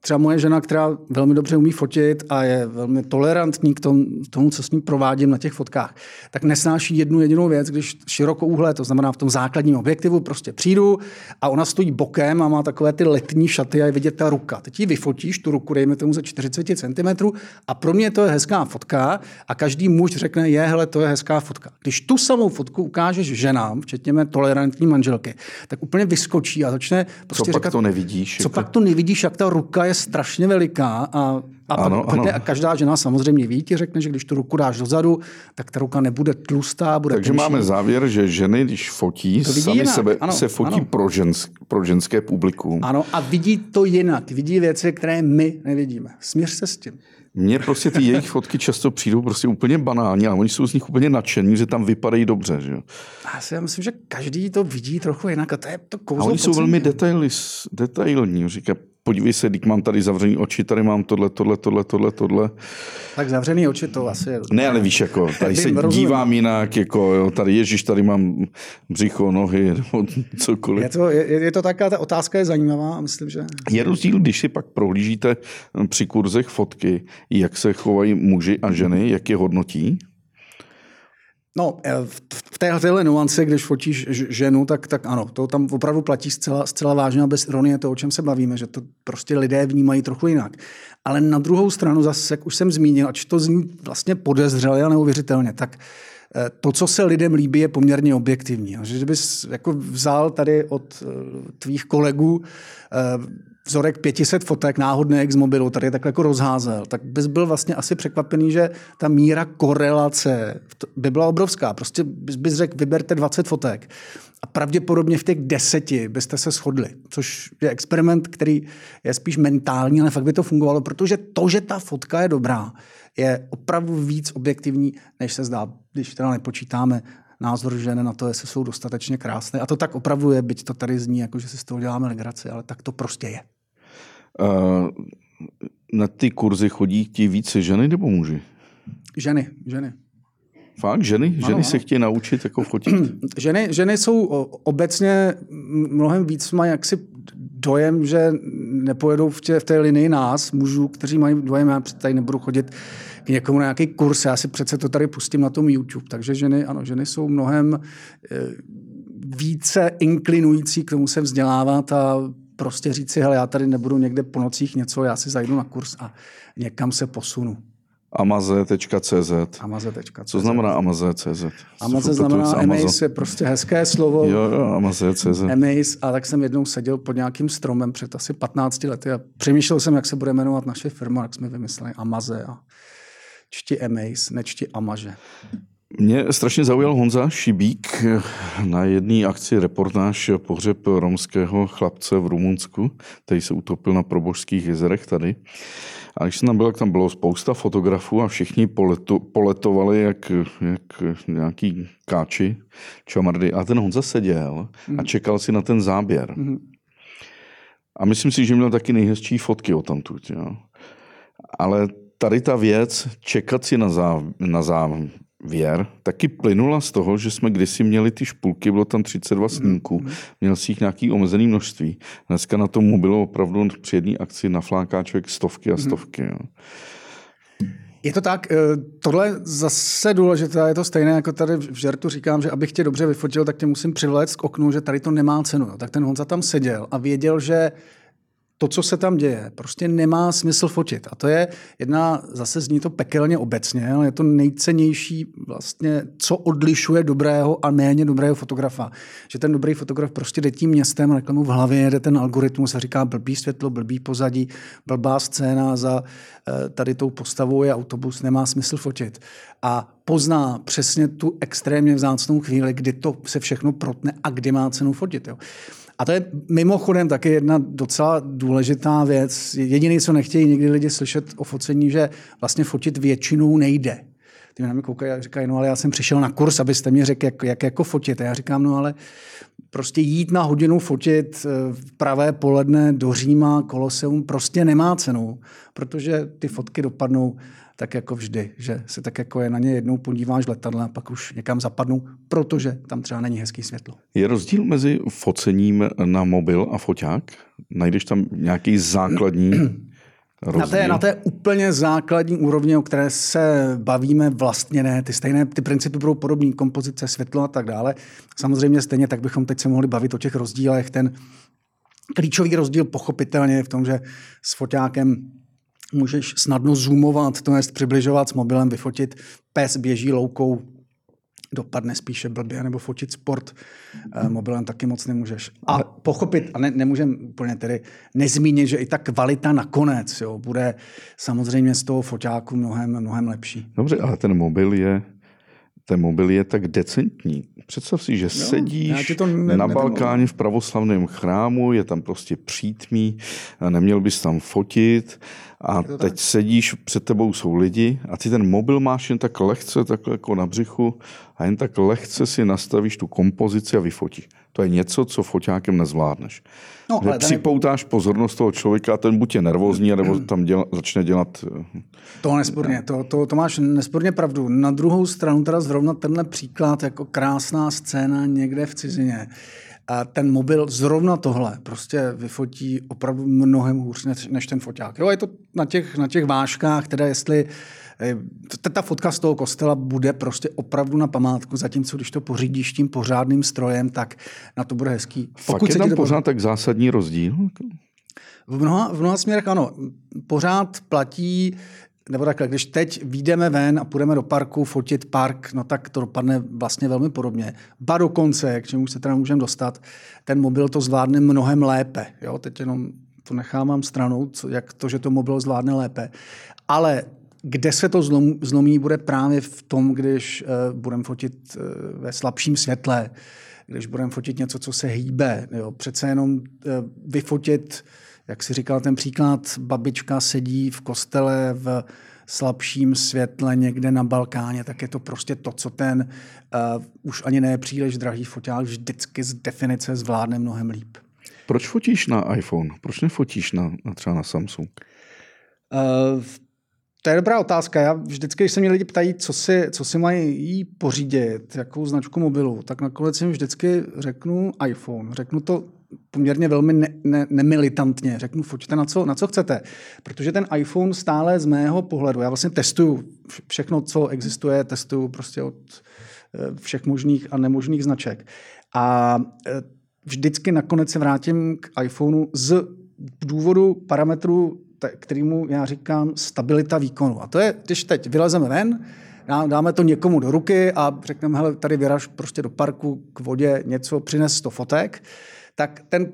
třeba moje žena, která velmi dobře umí fotit a je velmi tolerantní k tomu, tomu, co s ním provádím na těch fotkách, tak nesnáší jednu jedinou věc, když širokouhle, to znamená v tom základním objektivu, prostě přijdu a ona stojí bokem a má takové ty letní šaty a je vidět ta ruka. Teď ji vyfotíš, tu ruku dejme tomu za 40 cm a pro mě to je hezká fotka a každý muž řekne, je, hele, to je hezká fotka. Když tu samou fotku ukážeš ženám, včetně mé tolerantní manželky, tak úplně vyskočí a začne prostě co říkat, pak to nevidíš? Co jako... pak to nevidíš, jak ta ruka je strašně veliká a, a, ano, pak, ano. a každá žena samozřejmě ví, ti řekne, že když tu ruku dáš dozadu, tak ta ruka nebude tlustá, bude Takže tenší. máme závěr, že ženy, když fotí, sami jinak. sebe ano, se fotí ano. Pro, žensk, pro ženské publikum. Ano, a vidí to jinak. Vidí věci, které my nevidíme. Směř se s tím. Mně prostě ty jejich fotky často přijdou prostě úplně banální, ale oni jsou z nich úplně nadšení, že tam vypadají dobře. Že? Já si myslím, že každý to vidí trochu jinak a to je to kouzlo. A oni jsou velmi detailní. Říká, podívej se, když mám tady zavřený oči, tady mám tohle, tohle, tohle, tohle, tohle. Tak zavřený oči to asi je. Ne, ale víš, jako, tady se dívám jinak, jako, jo, tady ježíš, tady mám břicho, nohy, nebo cokoliv. Je to, je, je to taková, ta otázka je zajímavá a myslím, že... Je rozdíl, když si pak prohlížíte při kurzech fotky, jak se chovají muži a ženy, jak je hodnotí? No, eh, v téhle nuance, když fotíš ženu, tak, tak ano, to tam opravdu platí zcela, zcela vážně a bez ironie to, o čem se bavíme, že to prostě lidé vnímají trochu jinak. Ale na druhou stranu, zase, jak už jsem zmínil, ať to zní vlastně podezřele a neuvěřitelně, tak eh, to, co se lidem líbí, je poměrně objektivní. Že kdybys jako vzal tady od eh, tvých kolegů vzorek 500 fotek náhodných z mobilu, tady takhle jako rozházel, tak bys byl vlastně asi překvapený, že ta míra korelace by byla obrovská. Prostě bys, bys řekl, vyberte 20 fotek a pravděpodobně v těch deseti byste se shodli, což je experiment, který je spíš mentální, ale fakt by to fungovalo, protože to, že ta fotka je dobrá, je opravdu víc objektivní, než se zdá, když teda nepočítáme názor žen na to, jestli jsou dostatečně krásné. A to tak opravdu je, byť to tady zní, jako že si z toho děláme legraci, ale tak to prostě je. Uh, na ty kurzy chodí ti více ženy nebo muži? Ženy, ženy. Fakt, ženy? Ženy ano, se chtějí naučit jako fotit? ženy, ženy jsou obecně mnohem víc mají jaksi dojem, že nepojedou v, tě, v té linii nás, mužů, kteří mají dojem, já tady nebudu chodit k někomu na nějaký kurz, já si přece to tady pustím na tom YouTube. Takže ženy, ano, ženy jsou mnohem eh, více inklinující k tomu se vzdělávat a prostě říct si, hele, já tady nebudu někde po nocích něco, já si zajdu na kurz a někam se posunu. Amaze.cz. Amaze.cz. Co znamená Amaze.cz? Amaze znamená Amaze je prostě hezké slovo. Jo, jo, Amaze.cz. Amaze a tak jsem jednou seděl pod nějakým stromem před asi 15 lety a přemýšlel jsem, jak se bude jmenovat naše firma, jak jsme vymysleli Amaze a čti Amaze, nečti Amaže. Mě strašně zaujal Honza Šibík na jedné akci reportáž pohřeb romského chlapce v Rumunsku, který se utopil na Probožských jezerech tady. A když jsem tam byl, tak tam bylo spousta fotografů a všichni poletu, poletovali jak, jak nějaký káči, čamardy. A ten Honza seděl a mhm. čekal si na ten záběr. Mm. A myslím si, že měl taky nejhezčí fotky o tamtud. Jo. Ale tady ta věc, čekat si na, zá, na závěr, taky plynula z toho, že jsme kdysi měli ty špulky, bylo tam 32 snímků, mm. měl si jich nějaký omezený množství. Dneska na tom bylo opravdu při jedné akci nafláká člověk stovky a mhm. stovky. Jo. Je to tak, eh, tohle zase důležité, je to stejné, jako tady v žertu říkám, že abych tě dobře vyfotil, tak tě musím přivléct k oknu, že tady to nemá cenu. Tak ten Honza tam seděl a věděl, že to, co se tam děje, prostě nemá smysl fotit. A to je jedna, zase zní to pekelně obecně, ale je to nejcennější vlastně, co odlišuje dobrého a méně dobrého fotografa. Že ten dobrý fotograf prostě jde tím městem, a mu v hlavě jede ten algoritmus a říká blbý světlo, blbý pozadí, blbá scéna za eh, tady tou postavou je autobus, nemá smysl fotit. A pozná přesně tu extrémně vzácnou chvíli, kdy to se všechno protne a kdy má cenu fotit. Jo. A to je mimochodem taky jedna docela důležitá věc. Jediný, co nechtějí někdy lidi slyšet o focení, že vlastně fotit většinou nejde. Ty na mě koukají a říkají, no ale já jsem přišel na kurz, abyste mi řekl, jak, jak jako fotit. A já říkám, no ale prostě jít na hodinu fotit eh, v pravé poledne do Říma, Koloseum, prostě nemá cenu, protože ty fotky dopadnou tak jako vždy, že se tak jako je na ně jednou podíváš letadle a pak už někam zapadnou, protože tam třeba není hezký světlo. Je rozdíl mezi focením na mobil a foťák? Najdeš tam nějaký základní Rozdíl. Na té, na té úplně základní úrovni, o které se bavíme, vlastně ne. Ty stejné ty principy budou podobné, kompozice, světlo a tak dále. Samozřejmě stejně tak bychom teď se mohli bavit o těch rozdílech. Ten klíčový rozdíl pochopitelně je v tom, že s foťákem můžeš snadno zoomovat, to je přibližovat s mobilem, vyfotit pes běží loukou, dopadne spíše blbě, nebo fotit sport eh, mobilem taky moc nemůžeš. A pochopit, a ne, nemůžem úplně tedy nezmínit, že i ta kvalita nakonec jo, bude samozřejmě z toho foťáku mnohem, mnohem lepší. Dobře, ale ten mobil je ten mobil je tak decentní. Představ si, že jo, sedíš to ne, na Balkáně v pravoslavném chrámu, je tam prostě přítmí, neměl bys tam fotit a teď tak? sedíš, před tebou jsou lidi a ty ten mobil máš jen tak lehce, takhle jako na břichu a jen tak lehce si nastavíš tu kompozici a vyfotíš. To je něco, co foťákem nezvládneš. No, ale připoutáš je... pozornost toho člověka a ten buď je nervózní, nebo tam děla, začne dělat... Eh, to nesporně, to, to, to máš nesporně pravdu. Na druhou stranu teda zrovna tenhle příklad jako krásná scéna někde v cizině. A ten mobil zrovna tohle prostě vyfotí opravdu mnohem hůř než, než ten foťák. Jo, je to na těch, na těch váškách, teda jestli eh, ta fotka z toho kostela bude prostě opravdu na památku, zatímco když to pořídíš tím pořádným strojem, tak na to bude hezký. Pokud Fakt je tam to... pořád tak zásadní rozdíl? V mnoha, v mnoha směrech ano. Pořád platí nebo takhle, když teď výjdeme ven a půjdeme do parku fotit park, no tak to dopadne vlastně velmi podobně. Ba dokonce, k čemu se teda můžeme dostat, ten mobil to zvládne mnohem lépe. Jo? Teď jenom to nechávám stranou, co, jak to, že to mobil zvládne lépe. Ale kde se to zlom, zlomí, bude právě v tom, když uh, budeme fotit uh, ve slabším světle, když budeme fotit něco, co se hýbe. Jo? Přece jenom uh, vyfotit jak si říkal ten příklad, babička sedí v kostele v slabším světle někde na Balkáně, tak je to prostě to, co ten uh, už ani ne příliš drahý foťák vždycky z definice zvládne mnohem líp. Proč fotíš na iPhone? Proč nefotíš na, na třeba na Samsung? Uh, to je dobrá otázka. Já vždycky, když se mě lidi ptají, co si, co si mají pořídit, jakou značku mobilu, tak nakonec jim vždycky řeknu iPhone. Řeknu to poměrně velmi ne, ne, nemilitantně. Řeknu, foťte na co, na co chcete. Protože ten iPhone stále z mého pohledu, já vlastně testuju všechno, co existuje, testuju prostě od eh, všech možných a nemožných značek. A eh, vždycky nakonec se vrátím k iPhoneu z důvodu parametru, kterýmu já říkám stabilita výkonu. A to je, když teď vylezeme ven, dáme to někomu do ruky a řekneme, hele, tady vyraž prostě do parku k vodě něco, přines 100 fotek, tak ten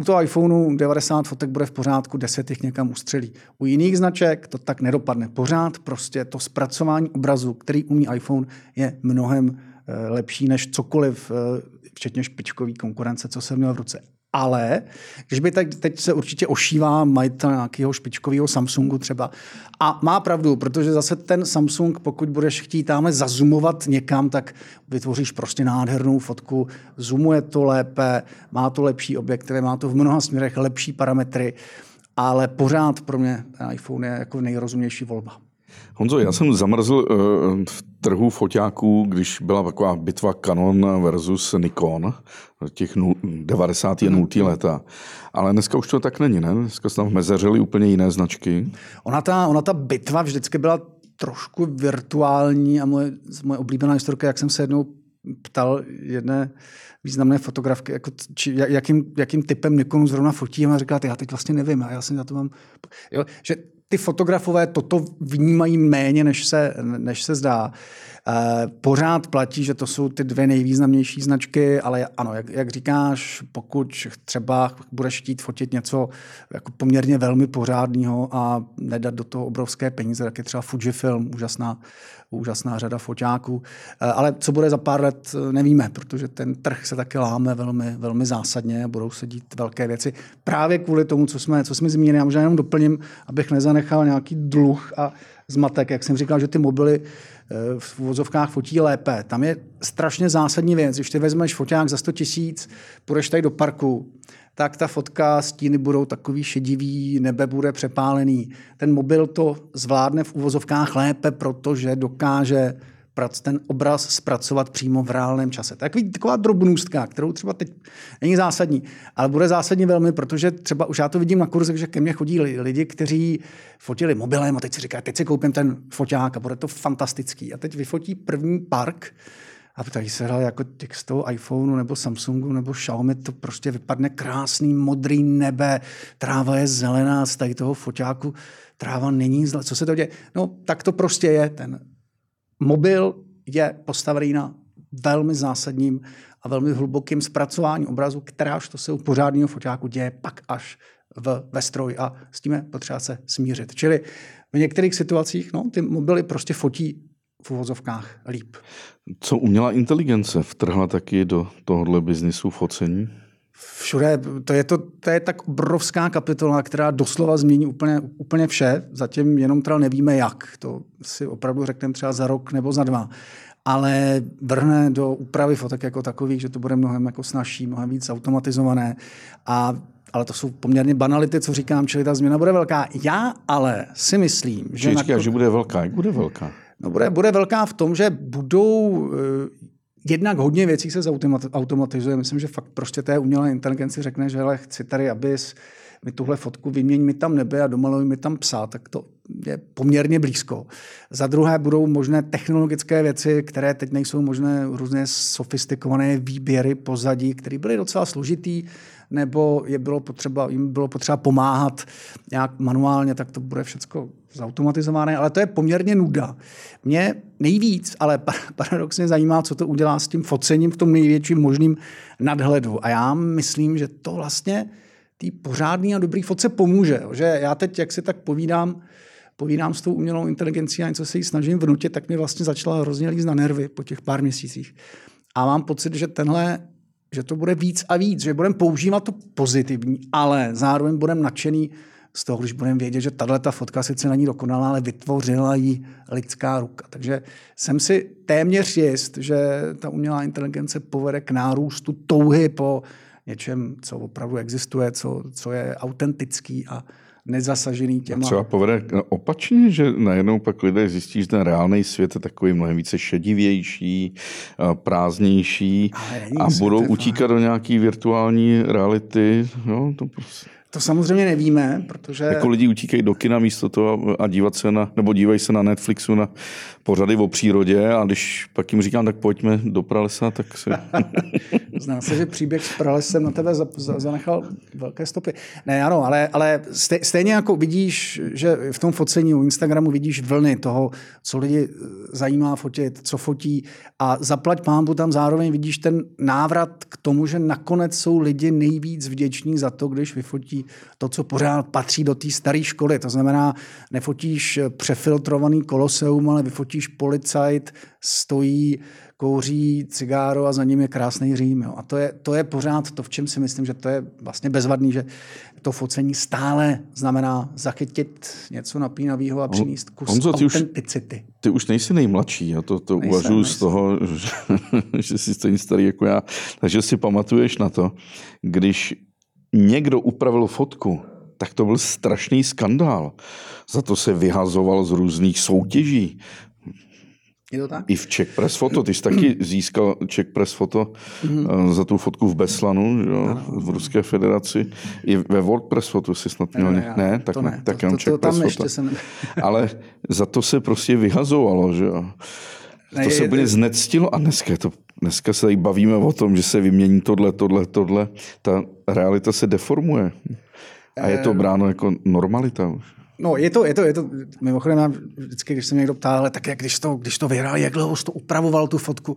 u toho iPhoneu 90 fotek bude v pořádku, 10 jich někam ustřelí. U jiných značek to tak nedopadne. Pořád prostě to zpracování obrazu, který umí iPhone, je mnohem eh, lepší než cokoliv, eh, včetně špičkový konkurence, co jsem měl v ruce. Ale když by teď, teď se určitě ošívá majitel nějakého špičkového Samsungu třeba. A má pravdu, protože zase ten Samsung, pokud budeš chtít tamhle zazumovat někam, tak vytvoříš prostě nádhernou fotku, zoomuje to lépe, má to lepší objektivy, má to v mnoha směrech lepší parametry, ale pořád pro mě iPhone je jako nejrozumnější volba. Honzo, já jsem zamrzl uh, v trhu foťáků, když byla taková bitva Canon versus Nikon, těch 90. a 0. Mm. leta. Ale dneska už to tak není, ne? Dneska se tam mezeřili úplně jiné značky. Ona ta, ona ta bitva vždycky byla trošku virtuální a moje, moje oblíbená historka, jak jsem se jednou ptal jedné významné fotografky, jako, či, jakým, jakým typem Nikonu zrovna fotí a říká, já teď vlastně nevím, a já si na to mám... Jo, že ty fotografové toto vnímají méně, než se, než se zdá. Eh, pořád platí, že to jsou ty dvě nejvýznamnější značky, ale ano, jak, jak říkáš, pokud třeba budeš chtít fotit něco jako poměrně velmi pořádného a nedat do toho obrovské peníze, tak je třeba Fujifilm, úžasná, úžasná řada foťáků. Eh, ale co bude za pár let, nevíme, protože ten trh se taky láme velmi, velmi zásadně a budou se dít velké věci. Právě kvůli tomu, co jsme, co jsme zmínili, já možná jenom doplním, abych nezanechal nějaký dluh a zmatek, jak jsem říkal, že ty mobily eh, v vozovkách fotí lépe. Tam je strašně zásadní věc. Když ty vezmeš foťák za 100 tisíc, půjdeš tady do parku, tak ta fotka, stíny budou takový šedivý, nebe bude přepálený. Ten mobil to zvládne v uvozovkách lépe, protože dokáže ten obraz zpracovat přímo v reálném čase. Takový, taková drobnůstka, kterou třeba teď není zásadní, ale bude zásadní velmi, protože třeba už já to vidím na kurzech, že ke mně chodí lidi, kteří fotili mobilem a teď si říkají, teď si koupím ten foťák a bude to fantastický. A teď vyfotí první park a ptají se, jako těch z toho iPhoneu nebo Samsungu nebo Xiaomi, to prostě vypadne krásný modrý nebe, tráva je zelená, z tady toho foťáku tráva není zle. Co se to děje? No, tak to prostě je. Ten mobil je postavený na velmi zásadním a velmi hlubokým zpracování obrazu, kteráž to se u pořádného foťáku děje pak až v, ve stroji a s tím je potřeba se smířit. Čili v některých situacích no, ty mobily prostě fotí v uvozovkách líp. Co umělá inteligence vtrhla taky do tohohle biznisu focení? Všude, to je, to, to je tak obrovská kapitola, která doslova změní úplně, úplně vše, zatím jenom teda nevíme jak, to si opravdu řekneme třeba za rok nebo za dva, ale vrhne do úpravy fotek jako takových, že to bude mnohem jako snažší, mnohem víc automatizované a ale to jsou poměrně banality, co říkám, čili ta změna bude velká. Já ale si myslím, že... Čili na... že bude velká. Jak bude velká? No bude, bude velká v tom, že budou jednak hodně věcí se zautomatizuje. Myslím, že fakt prostě té umělé inteligenci řekne, že ale chci tady, abys mi tuhle fotku, vyměň mi tam nebe a domaluj mi tam psa, tak to je poměrně blízko. Za druhé budou možné technologické věci, které teď nejsou možné, různě sofistikované výběry pozadí, které byly docela složitý, nebo je bylo potřeba, jim bylo potřeba pomáhat nějak manuálně, tak to bude všechno zautomatizované, ale to je poměrně nuda. Mě nejvíc, ale paradoxně zajímá, co to udělá s tím focením v tom největším možným nadhledu. A já myslím, že to vlastně tý pořádný a dobrý fotce pomůže. Že já teď, jak si tak povídám, povídám s tou umělou inteligencí a něco se jí snažím vnutit, tak mi vlastně začala hrozně líst na nervy po těch pár měsících. A mám pocit, že tenhle že to bude víc a víc, že budeme používat to pozitivní, ale zároveň budeme nadšený z toho, když budeme vědět, že tahle ta fotka sice není dokonalá, ale vytvořila ji lidská ruka. Takže jsem si téměř jist, že ta umělá inteligence povede k nárůstu touhy po něčem, co opravdu existuje, co, co je autentický a nezasažený těma. A třeba povede opačně, že najednou pak lidé zjistí, že ten reálný svět je takový mnohem více šedivější, prázdnější a budou utíkat do nějaký virtuální reality. No, to prostě... To samozřejmě nevíme, protože... Jako lidi utíkají do kina místo toho a dívat se na, nebo dívají se na Netflixu na pořady o přírodě a když pak jim říkám, tak pojďme do pralesa, tak se... Zná se, že příběh s pralesem na tebe zanechal velké stopy. Ne, ano, ale, ale stejně jako vidíš, že v tom focení u Instagramu vidíš vlny toho, co lidi zajímá fotit, co fotí a zaplať pámbu tam zároveň vidíš ten návrat k tomu, že nakonec jsou lidi nejvíc vděční za to, když vyfotí to, co pořád patří do té staré školy. To znamená, nefotíš přefiltrovaný koloseum, ale vyfotíš policajt, stojí, kouří cigáro a za ním je krásný Řím. Jo. A to je, to je pořád to, v čem si myslím, že to je vlastně bezvadný, že to focení stále znamená zachytit něco napínavého a přinést kus Honzo, ty autenticity. Už, ty už nejsi nejmladší, já to, to nejsem, uvažuji nejsem. z toho, že, že jsi stejně starý jako já, takže si pamatuješ na to, když někdo upravil fotku, tak to byl strašný skandál. Za to se vyhazoval z různých soutěží. Je to tak? I v Czech Press Photo. Ty jsi taky získal Czech Press Photo mm-hmm. za tu fotku v Beslanu že jo, v Ruské federaci. I ve WordPress Photo jsi snad měl. Ne, ne, ne tak to ne. Tak jenom Czech to, to, Press Photo. Jsem... Ale za to se prostě vyhazovalo. Že jo. Ne, to se úplně znectilo a dneska to Dneska se tady bavíme o tom, že se vymění tohle, tohle, tohle. Ta realita se deformuje. A je to eh, bráno jako normalita už. No, je to, je to, je to, mimochodem, já vždycky, když se mě někdo ptá, ale tak jak když to, když to vyhrál, jak dlouho to upravoval tu fotku?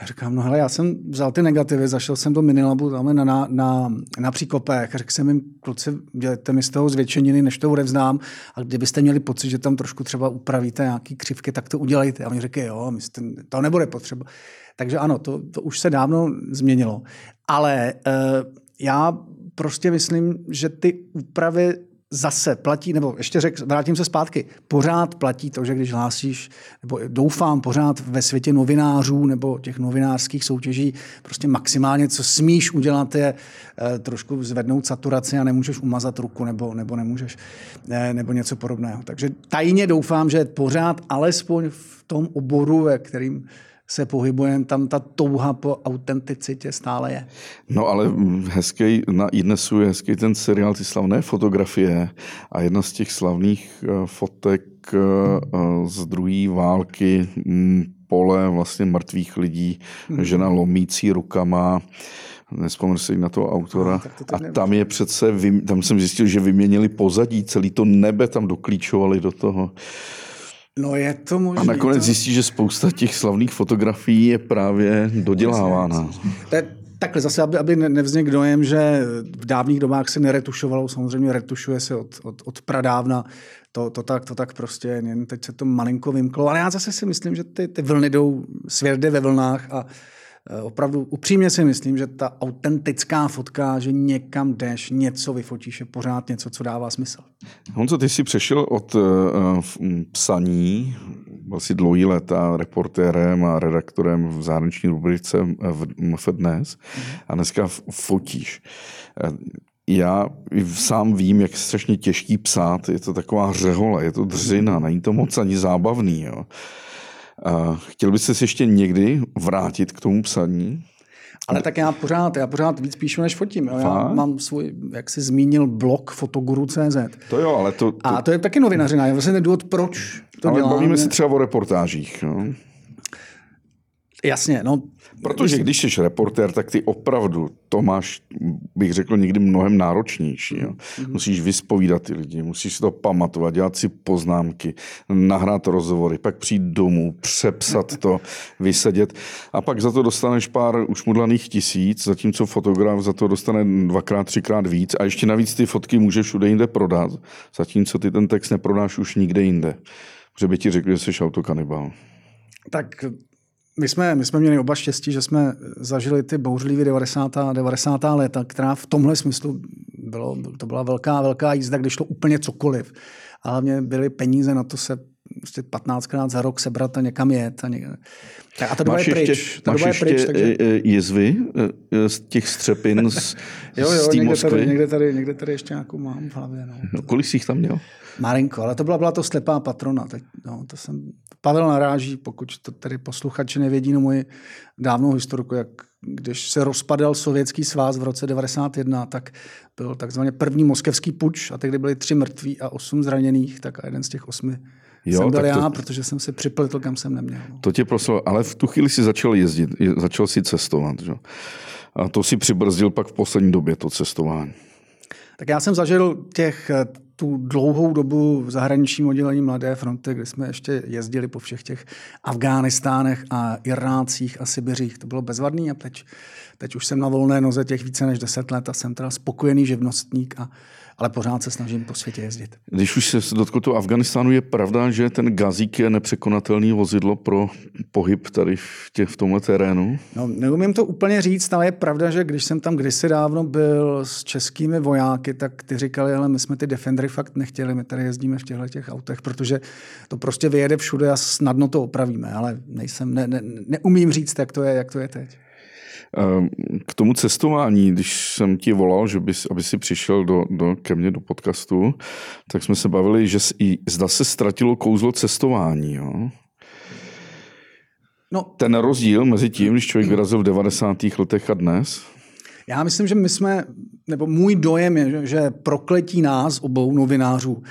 Já říkám, no hele, já jsem vzal ty negativy, zašel jsem do Minilabu tam na, na, na, na příkopech, řekl jsem jim, kluci, dělejte mi z toho zvětšeniny, než to odevzdám, a kdybyste měli pocit, že tam trošku třeba upravíte nějaký křivky, tak to udělejte. A oni řekli, jo, myslíte, to nebude potřeba. Takže ano, to, to už se dávno změnilo. Ale uh, já prostě myslím, že ty úpravy zase platí, nebo ještě řek, vrátím se zpátky, pořád platí to, že když hlásíš, nebo doufám pořád ve světě novinářů nebo těch novinářských soutěží, prostě maximálně, co smíš udělat, je e, trošku zvednout saturaci a nemůžeš umazat ruku nebo, nebo nemůžeš, e, nebo něco podobného. Takže tajně doufám, že pořád alespoň v tom oboru, ve kterým se pohybujeme, tam ta touha po autenticitě stále je. No ale hezký, na iDnesu je hezký ten seriál, ty slavné fotografie a jedna z těch slavných eh, fotek eh, z druhé války, mm, pole vlastně mrtvých lidí, hmm. žena lomící rukama, nespomenu si na toho autora. No, a tam je přece, tam jsem zjistil, že vyměnili pozadí, celý to nebe tam doklíčovali do toho. No je to možné. A nakonec to... zjistí, že spousta těch slavných fotografií je právě dodělávána. To je takhle zase, aby, aby nevznikl dojem, že v dávných dobách se neretušovalo, samozřejmě retušuje se od, od, od pradávna, to, to, tak, to tak prostě, jen teď se to malinko vymklo, ale já zase si myslím, že ty, ty vlny jdou, svět jde ve vlnách a opravdu upřímně si myslím, že ta autentická fotka, že někam jdeš, něco vyfotíš, je pořád něco, co dává smysl. Honzo, ty jsi přešel od uh, psaní, byl jsi dlouhý léta reportérem a redaktorem v zahraniční rubrice v MF Dnes a dneska fotíš. Já sám vím, jak je strašně těžký psát, je to taková řehole, je to dřina, není to moc ani zábavný. Jo. Chtěl bys se ještě někdy vrátit k tomu psaní? Ale tak já pořád, já pořád víc píšu, než fotím. Jo. Já mám svůj, jak jsi zmínil, blog fotoguru.cz. To jo, ale to, to... A to je taky novinařina. Je vlastně ten důvod, proč to ale dělám. bavíme se třeba o reportážích. Jo. Jasně, no. Protože když jsi reportér, tak ty opravdu to máš, bych řekl, někdy mnohem náročnější. Jo. Mm-hmm. Musíš vyspovídat ty lidi, musíš si to pamatovat, dělat si poznámky, nahrát rozhovory, pak přijít domů, přepsat to, vysedět a pak za to dostaneš pár ušmudlaných tisíc, zatímco fotograf za to dostane dvakrát, třikrát víc a ještě navíc ty fotky můžeš všude jinde prodat, zatímco ty ten text neprodáš už nikde jinde. Protože by ti řekli, že jsi autokanibal. Tak my jsme, my jsme měli oba štěstí, že jsme zažili ty bouřlivé 90. 90. léta, která v tomhle smyslu bylo, to byla velká, velká jízda, když šlo úplně cokoliv. A hlavně byly peníze na to se prostě 15krát za rok sebrat a někam jet. A, ně... a ta doba máš je pryč. Ještě, ta máš doba je pryč, takže... jizvy e, z těch střepin z, jo, jo, z té někde Moskvy? tady, někde, tady, někde tady ještě nějakou mám v hlavě. No. No, kolik jsi jich tam měl? Malinko, ale to byla, byla to slepá patrona. Teď, no, to jsem, Pavel naráží, pokud to tedy posluchači nevědí na moji dávnou historiku, jak když se rozpadal sovětský svaz v roce 91, tak byl takzvaně první moskevský puč a tehdy byli tři mrtví a osm zraněných, tak a jeden z těch osmi jo, jsem byl já, to, protože jsem se připletl, kam jsem neměl. No. To tě prosilo, ale v tu chvíli si začal jezdit, začal si cestovat. Že? A to si přibrzdil pak v poslední době, to cestování. Tak já jsem zažil těch tu dlouhou dobu v zahraničním oddělení Mladé fronty, kde jsme ještě jezdili po všech těch Afghánistánech a Irácích a Sibiřích. To bylo bezvadný a teď, teď už jsem na volné noze těch více než deset let a jsem teda spokojený živnostník a ale pořád se snažím po světě jezdit. Když už se dotkl toho Afganistánu, je pravda, že ten Gazík je nepřekonatelný vozidlo pro pohyb tady v, tě, v tomhle terénu? No, neumím to úplně říct, ale je pravda, že když jsem tam kdysi dávno byl s českými vojáky, tak ty říkali, ale my jsme ty Defendery fakt nechtěli, my tady jezdíme v těchto těch autech, protože to prostě vyjede všude a snadno to opravíme, ale nejsem, ne, ne, neumím říct, jak to je, jak to je teď. Ehm, k tomu cestování, když jsem ti volal, že bys, aby si přišel do, do, ke mně do podcastu, tak jsme se bavili, že i, zda se ztratilo kouzlo cestování. Jo? No, Ten rozdíl mezi tím, když člověk vyrazil v 90. letech a dnes? Já myslím, že my jsme, nebo můj dojem je, že prokletí nás, obou novinářů,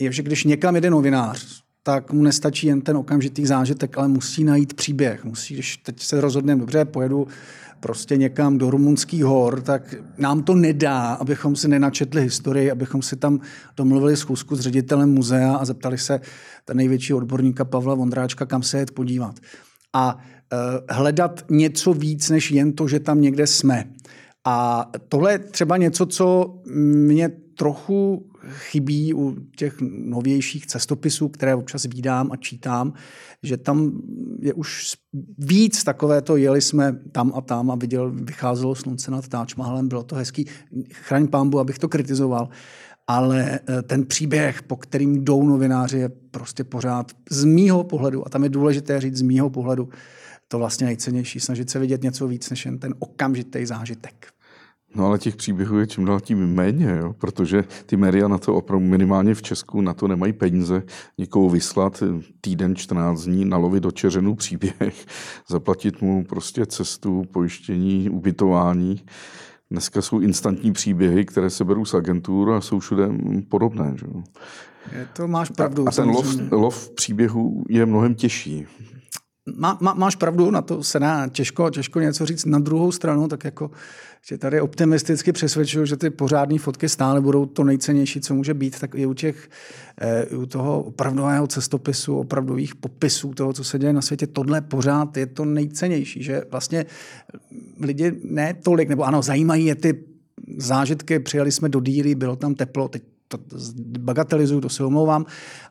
je, že když někam jede novinář, tak mu nestačí jen ten okamžitý zážitek, ale musí najít příběh. Musí, když teď se rozhodneme, dobře, pojedu prostě někam do rumunských hor, tak nám to nedá, abychom si nenačetli historii, abychom si tam domluvili schůzku s ředitelem muzea a zeptali se ten největší odborníka Pavla Vondráčka, kam se jet podívat. A uh, hledat něco víc, než jen to, že tam někde jsme. A tohle je třeba něco, co mě trochu chybí u těch novějších cestopisů, které občas vídám a čítám, že tam je už víc takové to, jeli jsme tam a tam a viděl, vycházelo slunce nad Taj bylo to hezký, chraň pámbu, abych to kritizoval, ale eh, ten příběh, po kterým jdou novináři, je prostě pořád z mýho pohledu, a tam je důležité říct z mýho pohledu, to vlastně nejcennější, snažit se vidět něco víc, než jen ten okamžitý zážitek. No ale těch příběhů je čím dál tím méně, jo? protože ty média na to opravdu minimálně v Česku na to nemají peníze někoho vyslat týden, 14 dní, nalovit do čeřenu příběh, zaplatit mu prostě cestu, pojištění, ubytování. Dneska jsou instantní příběhy, které se berou z agentur a jsou všude podobné. Že? Je to máš pravdu. A, a ten lov, lov příběhů je mnohem těžší. Má, má, máš pravdu, na to se dá těžko, těžko něco říct. Na druhou stranu, tak jako že tady optimisticky přesvědčuju, že ty pořádné fotky stále budou to nejcennější, co může být, tak i u těch, e, u toho opravdového cestopisu, opravdových popisů toho, co se děje na světě, tohle pořád je to nejcennější, že vlastně lidi ne tolik, nebo ano, zajímají je ty zážitky, přijeli jsme do díry, bylo tam teplo, teď bagatelizuju, to se omlouvám,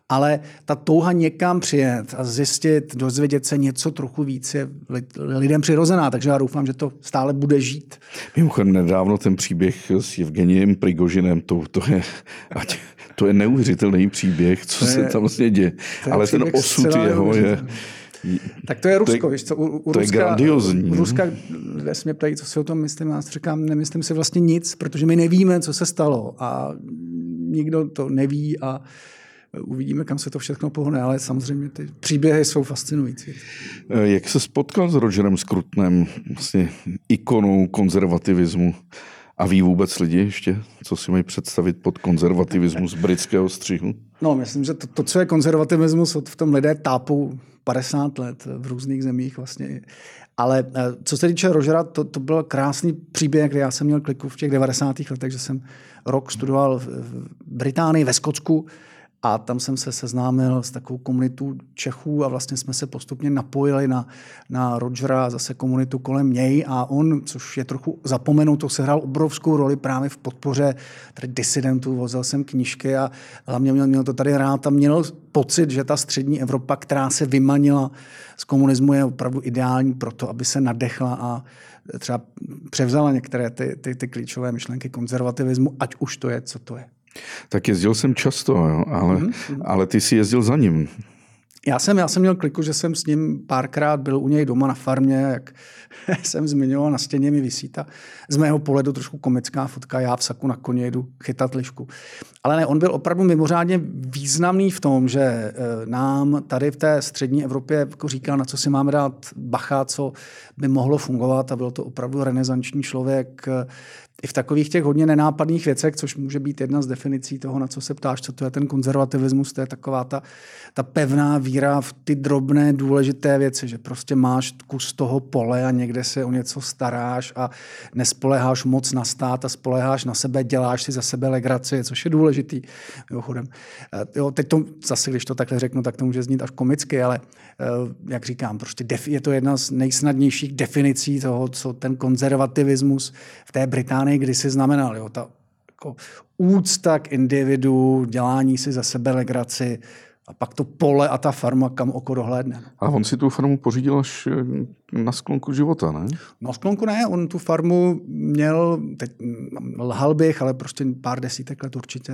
ale ta touha někam přijet a zjistit, dozvědět se něco trochu víc je lidem přirozená, takže já doufám, že to stále bude žít. Mimochodem nedávno ten příběh s Evgeniem Prigožinem, to, to je, ať, to je neuvěřitelný příběh, co je, se tam vlastně děje. Ale ten osud jeho je... Tak to je Rusko, to je, víš co, u, u to Ruska, je grandiozní. U Ruska, lidé se mě ptají, co si o tom myslím, já říkám, nemyslím si vlastně nic, protože my nevíme, co se stalo a nikdo to neví a uvidíme, kam se to všechno pohne, ale samozřejmě ty příběhy jsou fascinující. Jak se spotkal s Rogerem Skrutnem, vlastně ikonou konzervativismu? A ví vůbec lidi ještě, co si mají představit pod konzervativismus britského střihu? No, myslím, že to, to co je konzervativismus, v tom lidé tápou 50 let v různých zemích vlastně. Ale eh, co se týče Rogera, to, to byl krásný příběh, kde já jsem měl kliku v těch 90. letech, že jsem rok studoval v Británii, ve Skotsku a tam jsem se seznámil s takovou komunitou Čechů a vlastně jsme se postupně napojili na, na Rogera, zase komunitu kolem něj a on, což je trochu zapomenuto, sehrál obrovskou roli právě v podpoře tady disidentů, vozil jsem knížky a hlavně měl, měl to tady rád a měl pocit, že ta střední Evropa, která se vymanila z komunismu, je opravdu ideální pro to, aby se nadechla a třeba převzala některé ty, ty, ty klíčové myšlenky konzervativismu, ať už to je, co to je. Tak jezdil jsem často, jo, ale, mm-hmm. ale ty jsi jezdil za ním. Já jsem, já jsem měl kliku, že jsem s ním párkrát byl u něj doma na farmě, jak jsem zmiňoval, na stěně mi vysí ta z mého pohledu trošku komická fotka, já v saku na koně jedu chytat lišku. Ale ne, on byl opravdu mimořádně významný v tom, že eh, nám tady v té střední Evropě jako říkal, na co si máme dát bacha, co by mohlo fungovat a byl to opravdu renesanční člověk, i v takových těch hodně nenápadných věcech, což může být jedna z definicí toho, na co se ptáš, co to je ten konzervativismus, to je taková ta, ta pevná víra v ty drobné důležité věci, že prostě máš kus toho pole a někde se o něco staráš a nespoleháš moc na stát a spoleháš na sebe, děláš si za sebe legraci, což je důležitý, mimochodem. Eh, jo, teď to zase, když to takhle řeknu, tak to může znít až komicky, ale eh, jak říkám, prostě je to jedna z nejsnadnějších definicí toho, co ten konzervativismus v té Británii Británii kdysi znamenal. Jo? Ta jako úcta k individu, dělání si za sebe legraci, a pak to pole a ta farma, kam oko dohlédne. A on si tu farmu pořídil až eh, na sklonku života, ne? Na sklonku ne, on tu farmu měl, teď lhal bych, ale prostě pár desítek let určitě.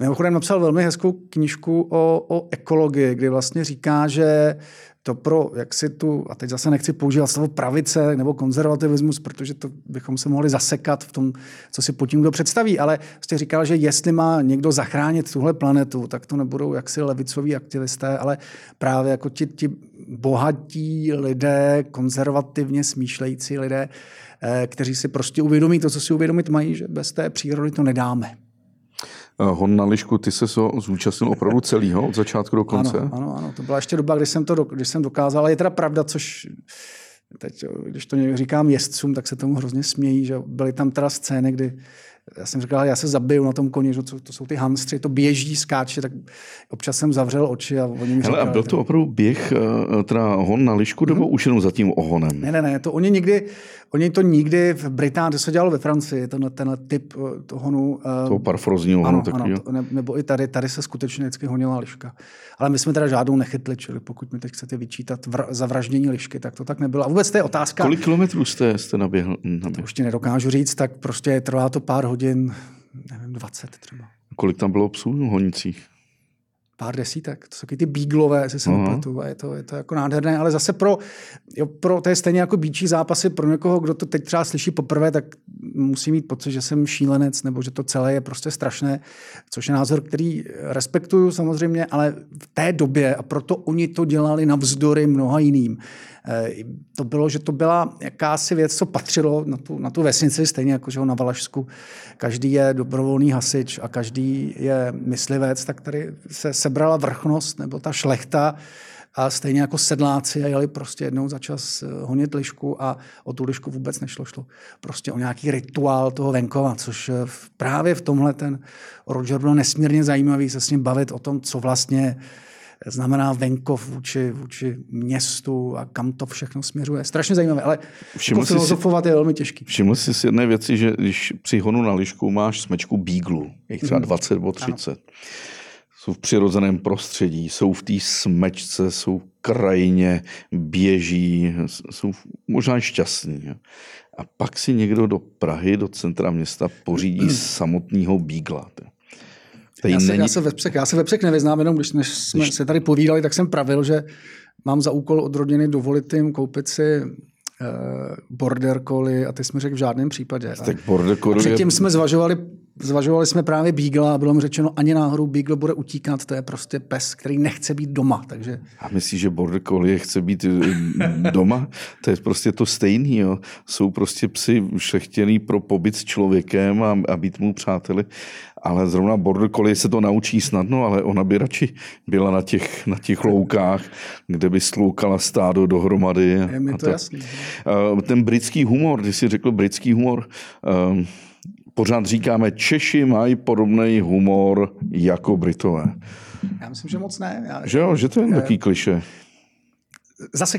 Mimochodem napsal velmi hezkou knižku o, o ekologii, kdy vlastně říká, že to pro, jak si tu, a teď zase nechci používat slovo pravice nebo konzervativismus, protože to bychom se mohli zasekat v tom, co si pod tím kdo představí, ale jste říkal, že jestli má někdo zachránit tuhle planetu, tak to nebudou jaksi levicoví aktivisté, ale právě jako ti, ti bohatí lidé, konzervativně smýšlející lidé, eh, kteří si prostě uvědomí to, co si uvědomit mají, že bez té přírody to nedáme. Eh, hon na lišku, ty se so zúčastnil opravdu celýho, od začátku do konce? Ano, ano, ano. to byla ještě doba, kdy jsem to když jsem dokázal. Ale je teda pravda, což teď, když to říkám jezdcům, tak se tomu hrozně smějí, že byly tam teda scény, kdy já jsem říkal, já se zabiju na tom koni, že to, to jsou ty hamstři, to běží, skáče, tak občas jsem zavřel oči a oni mi Hele, a byl to opravdu běh, eh, teda hon na lišku, nebo hmm. už jenom za tím ohonem? Ne, ne, ne, to oni nikdy, oni to nikdy v Británii, to se dělalo ve Francii, tenhle, tenhle typ eh, toho honu. Eh, toho parfrozního honu to, ne, nebo i tady, tady se skutečně vždycky honila liška. Ale my jsme teda žádnou nechytli, čili pokud mi teď chcete vyčítat vr, zavraždění lišky, tak to tak nebylo. A vůbec to je otázka. Kolik kilometrů jste, jste naběhl? naběhl? To už ti nedokážu říct, tak prostě trvá to pár hodin, nevím, 20 třeba. Kolik tam bylo psů v honicích? pár desítek. To jsou ty bíglové, jestli se nepletu. A je to, je to jako nádherné, ale zase pro, jo, pro, to je stejně jako bíčí zápasy pro někoho, kdo to teď třeba slyší poprvé, tak musí mít pocit, že jsem šílenec, nebo že to celé je prostě strašné, což je názor, který respektuju samozřejmě, ale v té době, a proto oni to dělali navzdory mnoha jiným, to bylo, že to byla jakási věc, co patřilo na tu, na tu vesnici, stejně jako že na Valašsku. Každý je dobrovolný hasič a každý je myslivec, tak tady se sebrala vrchnost nebo ta šlechta a stejně jako sedláci a jeli prostě jednou za čas eh, honit lišku a o tu lišku vůbec nešlo. Šlo prostě o nějaký rituál toho venkova, což eh, právě v tomhle ten Roger byl nesmírně zajímavý se s ním bavit o tom, co vlastně znamená venkov vůči, vůči městu a kam to všechno směřuje. Strašně zajímavé, ale všiml jako filozofovat si, je velmi těžký. Všiml jsi si jedné věci, že když při honu na lišku máš smečku bíglu, je třeba hmm. 20 nebo 30. Ano. Jsou v přirozeném prostředí, jsou v té smečce, jsou krajině, běží, jsou možná šťastní. A pak si někdo do Prahy, do centra města pořídí samotného bígla. Já se, není... já, se ve psech, já se ve psech nevyznám, jenom když než jsme když... se tady povídali, tak jsem pravil, že mám za úkol od rodiny dovolit jim koupit si uh, border collie a ty jsme řekl v žádném případě. Tak border collie Předtím je... jsme zvažovali zvažovali jsme právě Beagle a bylo mi řečeno, ani náhodou Beagle bude utíkat, to je prostě pes, který nechce být doma. Takže... A myslíš, že Border Collie chce být eh, doma? To je prostě to stejný. Jo. Jsou prostě psy šlechtěný pro pobyt s člověkem a, a být mu přáteli. Ale zrovna Border Collie se to naučí snadno, ale ona by radši byla na těch, na těch loukách, kde by sloukala stádo dohromady. Je mi to, to jasný. Ten britský humor, když jsi řekl britský humor, um, pořád říkáme, Češi mají podobný humor jako Britové. Já myslím, že moc ne. Já, že jo, že to je takový kliše. Zase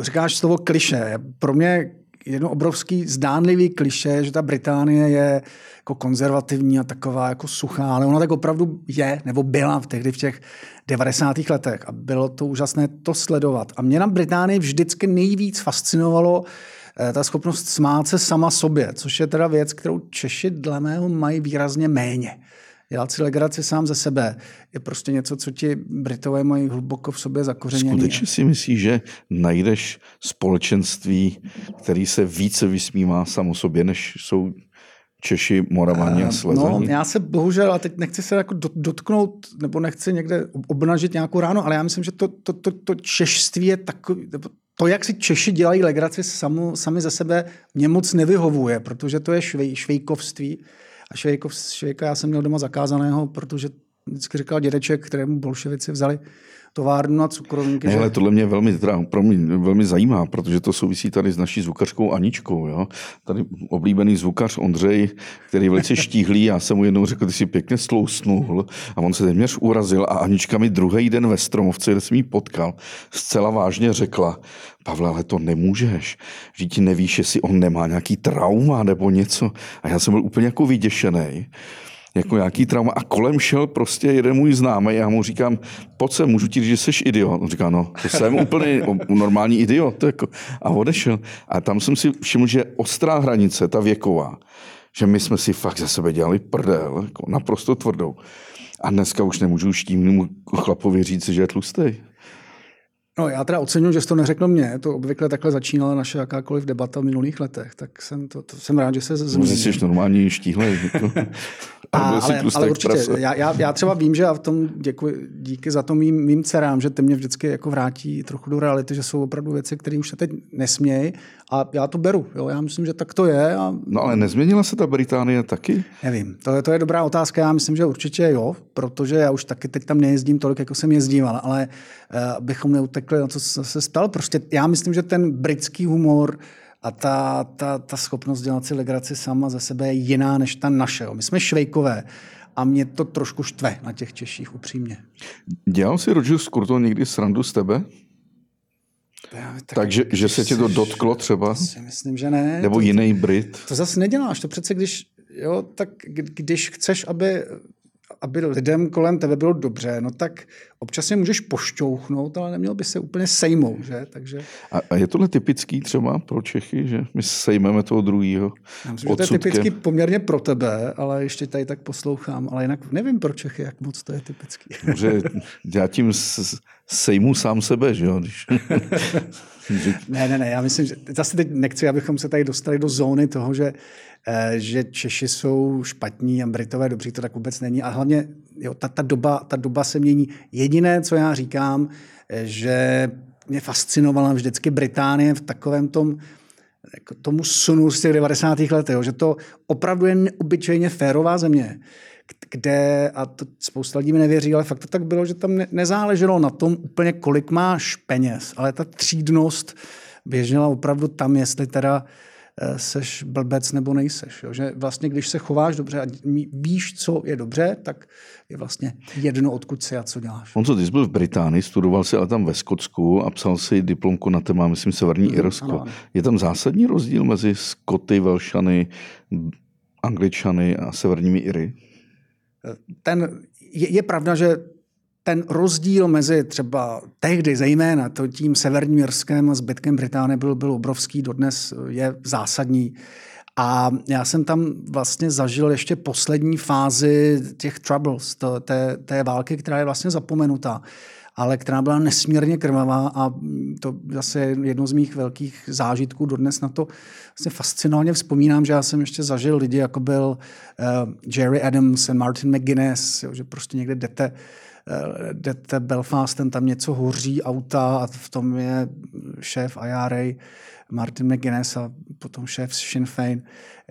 říkáš slovo kliše. Pro mě jedno obrovský zdánlivý kliše, že ta Británie je jako konzervativní a taková jako suchá, ale ona tak opravdu je, nebo byla v tehdy v těch 90. letech a bylo to úžasné to sledovat. A mě na Británii vždycky nejvíc fascinovalo ta schopnost smát se sama sobě, což je teda věc, kterou Češi dle mého mají výrazně méně. Dělat si legraci sám ze sebe je prostě něco, co ti Britové mají hluboko v sobě zakořeněné. Skutečně si myslíš, že najdeš společenství, který se více vysmívá samo sobě, než jsou Češi, Moravani a eh, Slezaní? No, já se bohužel, a teď nechci se jako dotknout, nebo nechci někde obnažit nějakou ráno, ale já myslím, že to, to, to, to češství je takový, to, jak si Češi dělají legraci samu, sami ze sebe, mě moc nevyhovuje, protože to je švej, švejkovství. A švejkov, švejka já jsem měl doma zakázaného, protože vždycky říkal dědeček, kterému bolševici vzali továrnu na cukrovinky. Ne, že... ale tohle mě velmi, teda, pro mě velmi zajímá, protože to souvisí tady s naší zvukařkou Aničkou. Jo? Tady oblíbený zvukař Ondřej, který je velice štíhlý, já jsem mu jednou řekl, ty si pěkně slousnul a on se téměř urazil a Anička mi druhý den ve Stromovce, kde jsem jí potkal, zcela vážně řekla, Pavle, ale to nemůžeš. Že ti nevíš, jestli on nemá nějaký trauma nebo něco. A já jsem byl úplně jako vyděšený jako nějaký trauma. A kolem šel prostě jeden můj známý, já mu říkám, pojď se, můžu ti říct, že jsi idiot. On říká, no, to jsem úplně normální idiot. Jako. A odešel. A tam jsem si všiml, že ostrá hranice, ta věková, že my jsme si fakt za sebe dělali prdel, jako naprosto tvrdou. A dneska už nemůžu štímnému chlapovi říct, že je tlustý. No já teda oceňuji, že jsi to neřekl mě. To obvykle takhle začínala naše jakákoliv debata v minulých letech. Tak jsem, to, to jsem rád, že se zmínil. Jsi normální štíhlej. A, ale, ale určitě, já, já, já, třeba vím, že a v tom děkuji, díky za to mým, mým dcerám, že ty mě vždycky jako vrátí trochu do reality, že jsou opravdu věci, které už se teď nesmějí a já to beru. Jo? Já myslím, že tak to je. A... No ale nezměnila se ta Británie taky? Nevím, to je, to je dobrá otázka. Já myslím, že určitě jo, protože já už taky teď tam nejezdím tolik, jako jsem jezdíval, ale uh, bychom neutekli na to, co se stalo. Prostě já myslím, že ten britský humor a ta, ta, ta schopnost dělat si legraci sama ze sebe je jiná než ta naše. My jsme švejkové a mě to trošku štve na těch Češích, upřímně. Dělal si Roger Skurto někdy srandu z tebe? tak, Takže, že se tě to dotklo třeba? To si myslím, že ne. Nebo to, jiný Brit? To zase neděláš. To přece, když, jo, tak když chceš, aby aby lidem kolem tebe bylo dobře, no tak občas je můžeš pošťouchnout, ale neměl by se úplně sejmout, že? Takže... A, a je tohle typický třeba pro Čechy, že my sejmeme toho druhého Já myslím, že to je typický poměrně pro tebe, ale ještě tady tak poslouchám, ale jinak nevím pro Čechy, jak moc to je typický. Že já tím sejmu sám sebe, že jo? Když... ne, ne, ne, já myslím, že zase teď nechci, abychom se tady dostali do zóny toho, že že Češi jsou špatní a Britové dobří, to tak vůbec není. A hlavně jo, ta, ta, doba, ta doba se mění. Jediné, co já říkám, eh, že mě fascinovala vždycky Británie v takovém tom, jako tomu sunu z těch 90. let, jo, že to opravdu je neobyčejně férová země, kde, a to spousta lidí mi nevěří, ale fakt to tak bylo, že tam ne, nezáleželo na tom úplně, kolik máš peněz, ale ta třídnost běžela opravdu tam, jestli teda Eh, seš blbec nebo nejseš. Jo? Že vlastně, když se chováš dobře a víš, co je dobře, tak je vlastně jedno, odkud jsi a co děláš. On co, ty jsi byl v Británii, studoval si ale tam ve Skotsku a psal si diplomku na téma, myslím, Severní mm, Irsko. Ano, ano. Je tam zásadní rozdíl mezi Skoty, Velšany, Angličany a Severními Iry? Eh, ten, je, je pravda, že ten rozdíl mezi třeba tehdy zejména to tím severním Jirskem a zbytkem Británie byl, byl obrovský, dodnes je zásadní. A já jsem tam vlastně zažil ještě poslední fázi těch troubles, to, té, té války, která je vlastně zapomenutá. ale která byla nesmírně krvavá a to zase jedno z mých velkých zážitků dodnes na to vlastně fascinovaně vzpomínám, že já jsem ještě zažil lidi, jako byl uh, Jerry Adams a Martin McGuinness, jo, že prostě někde jdete uh, jdete Belfastem, tam něco hoří, auta a v tom je šéf IRA Martin McGuinness a potom šéf Sinn Féin,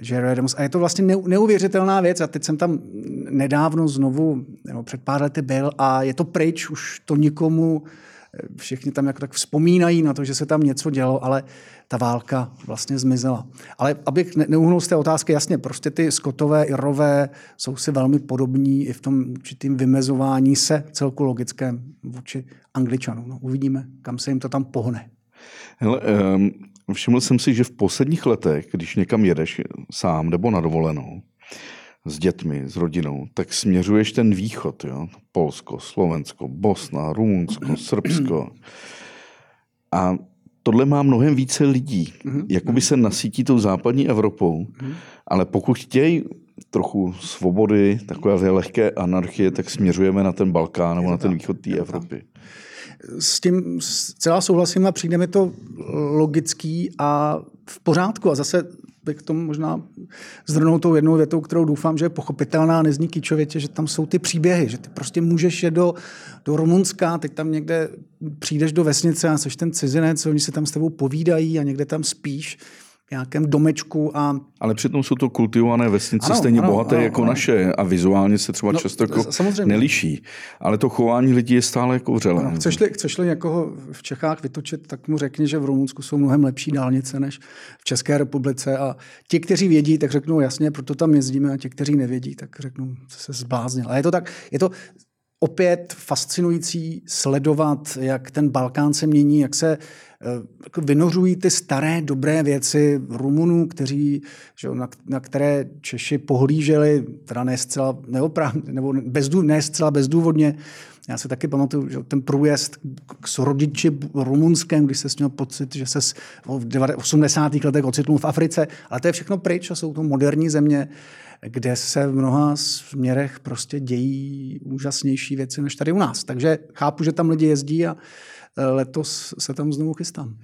Jerry Adams. A je to vlastně neuvěřitelná věc. A teď jsem tam nedávno znovu, nebo před pár lety byl a je to pryč, už to nikomu, všichni tam jako tak vzpomínají na to, že se tam něco dělo, ale ta válka vlastně zmizela. Ale abych neuhnul z té otázky, jasně, prostě ty skotové, irové jsou si velmi podobní i v tom určitým vymezování se celku logickém vůči angličanům. No, uvidíme, kam se jim to tam pohne. Hele, um, všiml jsem si, že v posledních letech, když někam jedeš sám nebo na dovolenou, s dětmi, s rodinou, tak směřuješ ten východ, jo? Polsko, Slovensko, Bosna, Rumunsko, Srbsko. A tohle má mnohem více lidí. Mm-hmm. Jakoby se nasytí tou západní Evropou, mm-hmm. ale pokud chtějí trochu svobody, takové lehké anarchie, tak směřujeme na ten Balkán nebo na ten východ té Evropy. S tím celá souhlasím a přijde mi to logický a v pořádku. A zase bych tomu možná zdrnout tou jednou větou, kterou doufám, že je pochopitelná, nezní kýčovětě, že tam jsou ty příběhy, že ty prostě můžeš je do, do Rumunska, teď tam někde přijdeš do vesnice a jsi ten cizinec, oni se tam s tebou povídají a někde tam spíš nějakém domečku. A... Ale přitom jsou to kultivované vesnice ano, stejně ano, bohaté ano, jako ano. naše a vizuálně se třeba no, často jako samozřejmě. neliší. Ale to chování lidí je stále jako vřelé. No, chceš-li, chceš-li někoho v Čechách vytočit, tak mu řekni, že v Rumunsku jsou mnohem lepší dálnice než v České republice a ti, kteří vědí, tak řeknou jasně, proto tam jezdíme a ti, kteří nevědí, tak řeknou, se zbláznil. A je to tak, je to, opět fascinující sledovat, jak ten Balkán se mění, jak se jako vynořují ty staré dobré věci Rumunů, kteří, že, na, na, které Češi pohlíželi, teda ne zcela, neoprávně, nebo bezdů, ne zcela bezdůvodně. Já si taky pamatuju, že ten průjezd k rodiči rumunském, když se měl pocit, že se v 80. letech ocitnul v Africe, ale to je všechno pryč a jsou to moderní země, kde se v mnoha směrech prostě dějí úžasnější věci než tady u nás. Takže chápu, že tam lidi jezdí a letos se tam znovu chystám.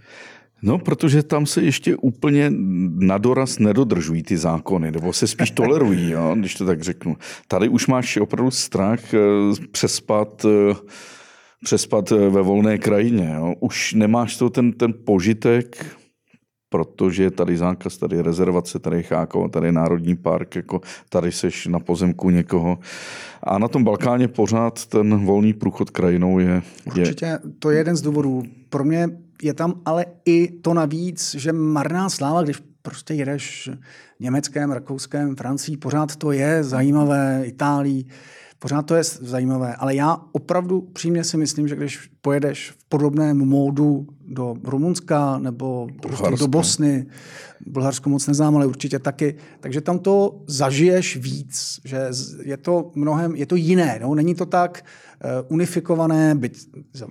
No, protože tam se ještě úplně na doraz nedodržují ty zákony, nebo se spíš tolerují, jo, když to tak řeknu. Tady už máš opravdu strach eh, přespat, eh, přespat eh, ve volné krajině. Jo. Už nemáš to ten, ten požitek protože je tady zákaz, tady je rezervace, tady je Chákovo, tady je Národní park, jako tady seš na pozemku někoho. A na tom Balkáně pořád ten volný průchod krajinou je... Určitě, to je jeden z důvodů. Pro mě je tam ale i to navíc, že marná sláva, když prostě jedeš Německém, Rakouském, Francii, pořád to je zajímavé, Itálii, pořád to je zajímavé. Ale já opravdu přímě si myslím, že když pojedeš v podobném módu do Rumunska nebo prostě do Bosny, Bulharsko moc neznám, ale určitě taky, takže tam to zažiješ víc, že je to mnohem, je to jiné, no? není to tak unifikované, byť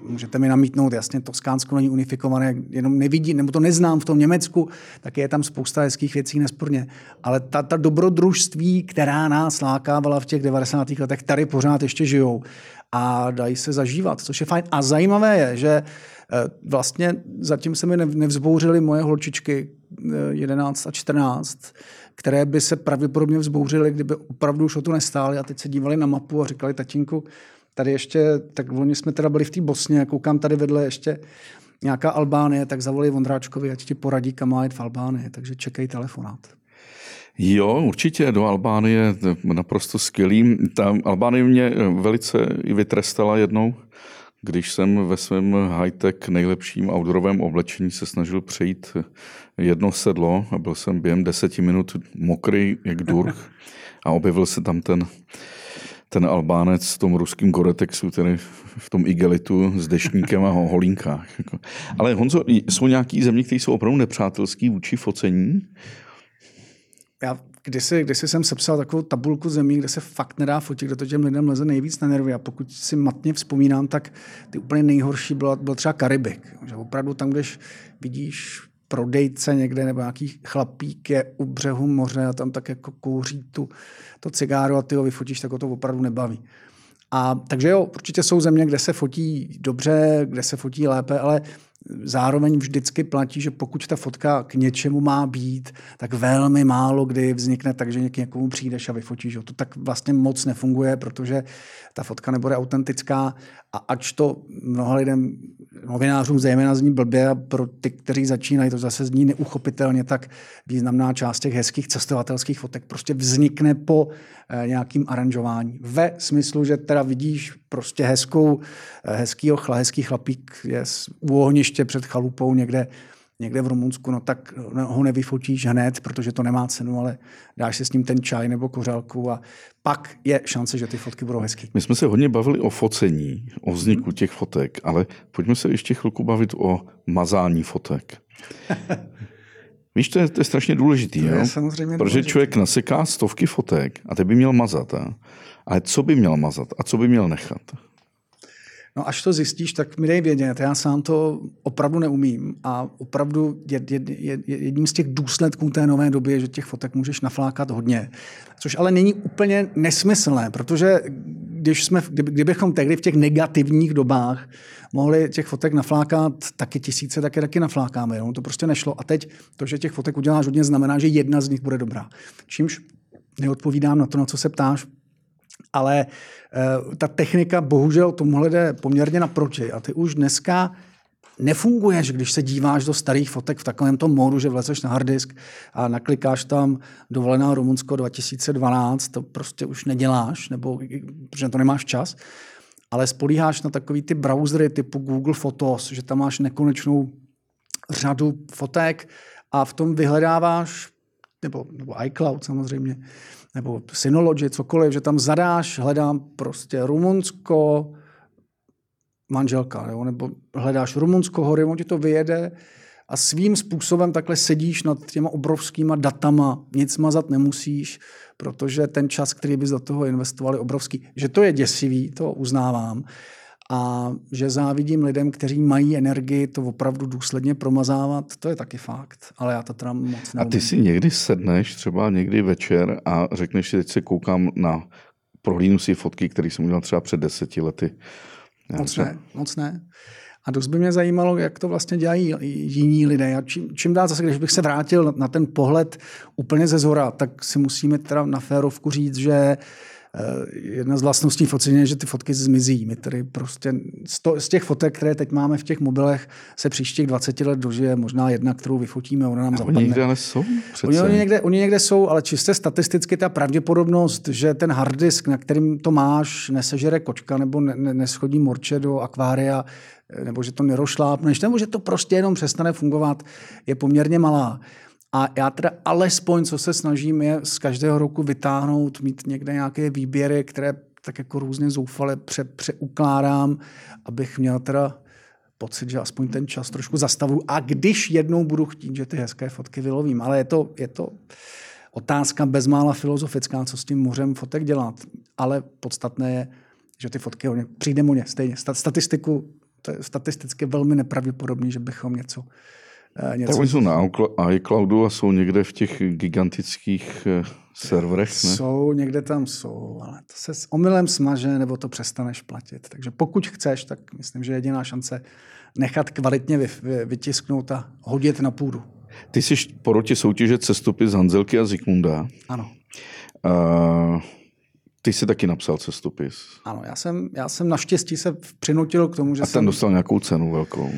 můžete mi namítnout, jasně, Toskánsko není unifikované, jenom nevidí, nebo to neznám v tom Německu, tak je tam spousta hezkých věcí nesporně, ale ta, ta dobrodružství, která nás lákávala v těch 90. letech, tady pořád ještě žijou a dají se zažívat, což je fajn. A zajímavé je, že eh, vlastně zatím se mi nevzbouřily moje holčičky 11 eh, a 14, které by se pravděpodobně vzbouřily, kdyby opravdu už o to nestály a teď se dívali na mapu a říkali tatínku, tady ještě, tak oni jsme teda byli v té Bosně, koukám tady vedle ještě nějaká Albánie, tak zavolej Vondráčkovi, ať ti poradí, kam má jít v Albánii, takže čekej telefonát. Jo, určitě do Albánie naprosto skvělý. Ta Albánie mě velice i vytrestala jednou, když jsem ve svém high-tech nejlepším outdoorovém oblečení se snažil přejít jedno sedlo a byl jsem během deseti minut mokrý jak durh a objevil se tam ten ten Albánec v tom ruském Goretexu, tedy v tom igelitu s dešníkem a holínkách. Ale Honzo, jsou nějaký země, které jsou opravdu nepřátelský vůči focení? Já kdysi, kdysi jsem sepsal takovou tabulku zemí, kde se fakt nedá fotit, kde to těm lidem leze nejvíc na nervy. A pokud si matně vzpomínám, tak ty úplně nejhorší byl, byl třeba Karibik. Že opravdu tam, když vidíš prodejce někde nebo nějaký chlapík je u břehu moře a tam tak jako kouří tu, to cigáro a ty ho vyfotíš, tak ho to opravdu nebaví. A takže jo, určitě jsou země, kde se fotí dobře, kde se fotí lépe, ale zároveň vždycky platí, že pokud ta fotka k něčemu má být, tak velmi málo kdy vznikne tak, že k někomu přijdeš a vyfotíš. To tak vlastně moc nefunguje, protože ta fotka nebude autentická a ač to mnoha lidem, novinářům zejména zní blbě a pro ty, kteří začínají, to zase zní neuchopitelně, tak významná část těch hezkých cestovatelských fotek prostě vznikne po eh, nějakým aranžování. Ve smyslu, že teda vidíš prostě hezkou, eh, hezký ochla, hezký chlapík je u ohniště před chalupou někde někde v Rumunsku, no tak ho nevyfotíš hned, protože to nemá cenu, ale dáš si s ním ten čaj nebo kořálku a pak je šance, že ty fotky budou hezké. My jsme se hodně bavili o focení, o vzniku hmm. těch fotek, ale pojďme se ještě chvilku bavit o mazání fotek. Víš, to je, to je strašně důležitý, to jo? Je samozřejmě protože důležitý. člověk naseká stovky fotek a ty by měl mazat. A? Ale co by měl mazat a co by měl nechat? No až to zjistíš, tak mi dej vědět. Já sám to opravdu neumím a opravdu jed, jed, jed, jedním z těch důsledků té nové doby je, že těch fotek můžeš naflákat hodně. Což ale není úplně nesmyslné, protože když jsme, kdybychom tehdy v těch negativních dobách mohli těch fotek naflákat taky tisíce, taky taky naflákáme. Jo? To prostě nešlo. A teď to, že těch fotek uděláš hodně, znamená, že jedna z nich bude dobrá. Čímž neodpovídám na to, na co se ptáš, ale uh, ta technika bohužel tomuhle jde poměrně naproti. A ty už dneska nefunguješ, když se díváš do starých fotek v takovém tom módu, že vlezeš na harddisk a naklikáš tam dovolená Rumunsko 2012, to prostě už neděláš, nebo protože to nemáš čas, ale spolíháš na takový ty browsery typu Google Photos, že tam máš nekonečnou řadu fotek a v tom vyhledáváš, nebo, nebo iCloud samozřejmě, nebo Synology, cokoliv, že tam zadáš, hledám prostě Rumunsko, manželka, jo? nebo hledáš Rumunsko hory, on ti to vyjede a svým způsobem takhle sedíš nad těma obrovskýma datama, nic mazat nemusíš, protože ten čas, který bys do toho investovali, obrovský. Že to je děsivý, to uznávám, a že závidím lidem, kteří mají energii to opravdu důsledně promazávat, to je taky fakt. Ale já to teda moc neumím. A ty si někdy sedneš, třeba někdy večer a řekneš si, teď se koukám na prohlínu si fotky, které jsem udělal třeba před deseti lety. Moc ne, moc ne. A dost by mě zajímalo, jak to vlastně dělají jiní lidé. A čím, čím dál zase, když bych se vrátil na ten pohled úplně ze zhora, tak si musíme teda na férovku říct, že Eh, jedna z vlastností focení je, že ty fotky zmizí. My tady prostě z těch fotek, které teď máme v těch mobilech, se příštích 20 let dožije možná jedna, kterou vyfotíme, ona nám a zapadne. Oni někde ale jsou Oni, oni, někde, oni někde jsou, ale čistě statisticky ta pravděpodobnost, že ten hard disk, na kterým to máš, nesežere kočka nebo ne, ne, neschodí morče do akvária, eh, nebo že to nerošlápneš, nebo že to prostě jenom přestane fungovat, je poměrně malá. A já teda alespoň, co se snažím, je z každého roku vytáhnout, mít někde nějaké výběry, které tak jako různě zoufale pře, přeukládám, abych měl teda pocit, že aspoň ten čas trošku zastavu. A když jednou budu chtít, že ty hezké fotky vylovím. Ale je to, je to otázka bezmála filozofická, co s tím mořem fotek dělat. Ale podstatné je, že ty fotky o ně, přijde o ně stejně. Statistiku, to je statisticky velmi nepravděpodobný, že bychom něco něco. Tak oni jsou na iCloudu a jsou někde v těch gigantických eh, serverech, ne? Jsou, někde tam jsou, ale to se s omylem smaže, nebo to přestaneš platit. Takže pokud chceš, tak myslím, že jediná šance nechat kvalitně vy, vy, vytisknout a hodit na půdu. Ty jsi porotě soutěže cestopis Hanzelky a Zikmunda. Ano. Uh, ty jsi taky napsal cestopis. Ano, já jsem, já jsem naštěstí se přinutil k tomu, že A ten jsem... dostal nějakou cenu velkou. Uh,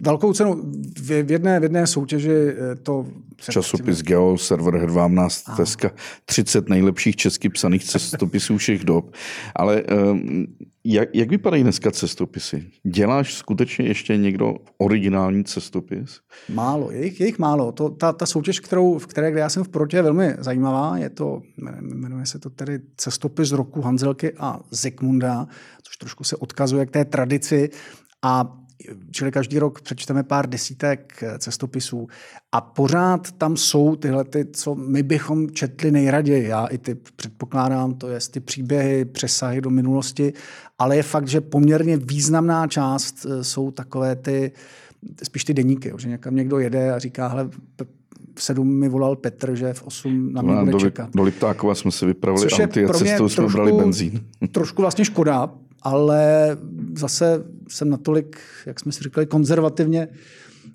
velkou cenu v, v, jedné, v jedné soutěži eh, to... Časopis Geo Server Head vám nás teska 30 nejlepších česky psaných cestopisů všech dob. Ale um, jak, jak vypadají dneska cestopisy? Děláš skutečně ještě někdo originální cestopis? Málo, je jich, je jich málo. To, ta, ta soutěž, kterou, v které kde já jsem v protě, je velmi zajímavá. Je to, jmenuje se to tedy cestopis roku Hanzelky a Zikmunda, což trošku se odkazuje k té tradici. A čili každý rok přečteme pár desítek eh, cestopisů a pořád tam jsou tyhle, ty, co my bychom četli nejraději. Já i ty předpokládám, to je ty příběhy, přesahy do minulosti, ale je fakt, že poměrně významná část eh, jsou takové ty, spíš ty deníky, že někam někdo jede a říká, hele, v sedm mi volal Petr, že v osm na mě bude čekat. Do Liptákova jsme si vypravili auty a cestou jsme brali benzín. Trošku vlastně škoda, ale zase jsem natolik, jak jsme si říkali, konzervativně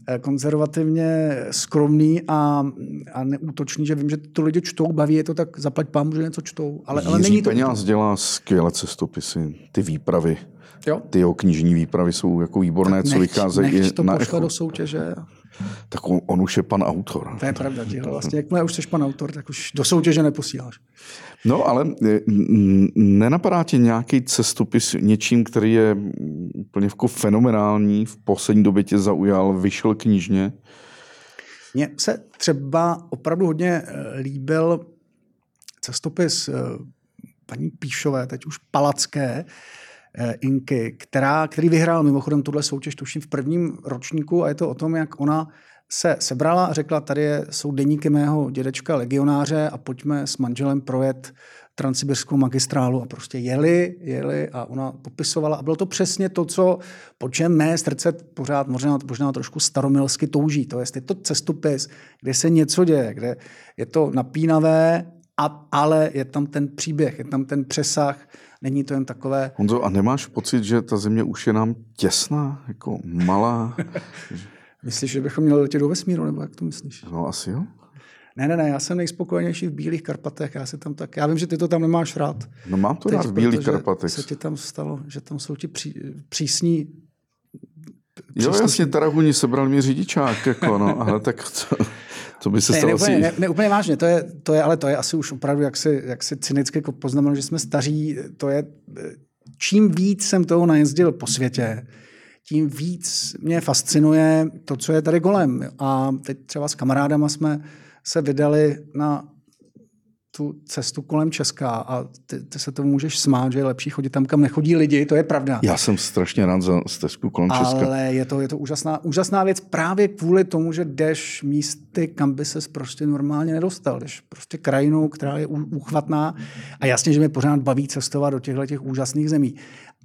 Eh, konzervativně skromný a, a neútočný, že vím, že to lidi čtou, baví je to, tak zaplať pámu, že něco čtou. Ale, ale není to... Peněz dělá skvělé cestopisy, ty výpravy. Jo? Ty jeho knižní výpravy jsou jako výborné, tak co vycházejí i to na echo. do soutěže. Tak on, on už je pan autor. To je pravda, tíhle. vlastně jakmile už jsi pan autor, tak už do soutěže neposíláš. No ale e, nenapadá tě nějaký cestopis něčím, který je úplně jako fenomenální, v poslední době tě zaujal, vyšel knižně? Mně se třeba opravdu hodně e, líbil cestopis e, paní Píšové, teď už Palacké, Inky, která, který vyhrál mimochodem tuhle soutěž, tuším v prvním ročníku a je to o tom, jak ona se sebrala a řekla, tady jsou deníky mého dědečka legionáře a pojďme s manželem projet transsibirskou magistrálu a prostě jeli, jeli a ona popisovala a bylo to přesně to, co, po čem mé srdce pořád možná, možná trošku staromilsky touží. To je, je to cestopis, kde se něco děje, kde je to napínavé, a, ale je tam ten příběh, je tam ten přesah, není to jen takové... Honzo, a nemáš pocit, že ta země už je nám těsná, jako malá? Myslíš, že bychom měli letět do vesmíru, nebo jak to myslíš? No asi jo. Ne, ne, ne, já jsem nejspokojenější v Bílých Karpatech, já se tam tak, já vím, že ty to tam nemáš rád. No mám to Teď, rád v Bílých Karpatech. Co ti tam stalo, že tam jsou ti pří, přísní Jo, jasně, Tarahuni sebral mi řidičák, jako no, ale tak to, to by se stalo ne, úplně, ne, ne, úplně vážně, to je, to je, ale to je asi už opravdu, jak si, jak si cynicky poznamenal, že jsme staří, to je, čím víc jsem toho najezdil po světě, tím víc mě fascinuje to, co je tady kolem. A teď třeba s kamarádama jsme se vydali na tu cestu kolem Česka a ty, ty se tomu můžeš smát, že je lepší chodit tam, kam nechodí lidi, to je pravda. Já jsem strašně rád za stezku kolem Česka. Ale je to, je to úžasná, úžasná věc právě kvůli tomu, že jdeš místy, kam by ses prostě normálně nedostal. Jdeš prostě krajinou, která je úchvatná a jasně, že mě pořád baví cestovat do těchto těch úžasných zemí.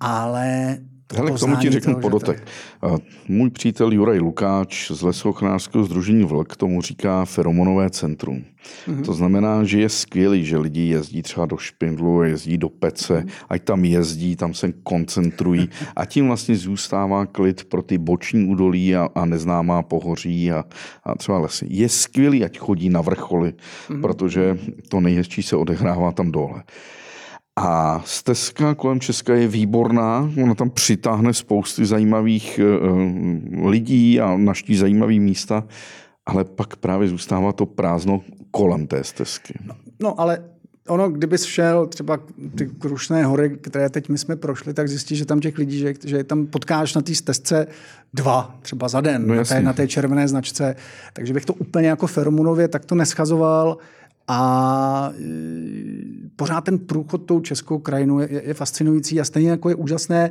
Ale Hele, k tomu ti řeknu podotek. To... Můj přítel Juraj Lukáč z Lesochnářského združení Vlk tomu říká feromonové centrum. Mm-hmm. To znamená, že je skvělý, že lidi jezdí třeba do Špindlu, jezdí do Pece, mm-hmm. ať tam jezdí, tam se koncentrují a tím vlastně zůstává klid pro ty boční údolí a, a neznámá pohoří a, a třeba lesy. Je skvělý, ať chodí na vrcholy, mm-hmm. protože to nejhezčí se odehrává tam dole. A stezka kolem Česka je výborná, ona tam přitáhne spousty zajímavých uh, lidí a naští zajímavé místa, ale pak právě zůstává to prázdno kolem té stezky. No, no ale ono, kdyby šel třeba ty Krušné hory, které teď my jsme prošli, tak zjistíš, že tam těch lidí, že, že tam potkáš na té stezce dva, třeba za den, no, na, té, na té červené značce. Takže bych to úplně jako feromonově takto neschazoval. A e, pořád ten průchod tou českou krajinu je, je fascinující a stejně jako je úžasné e,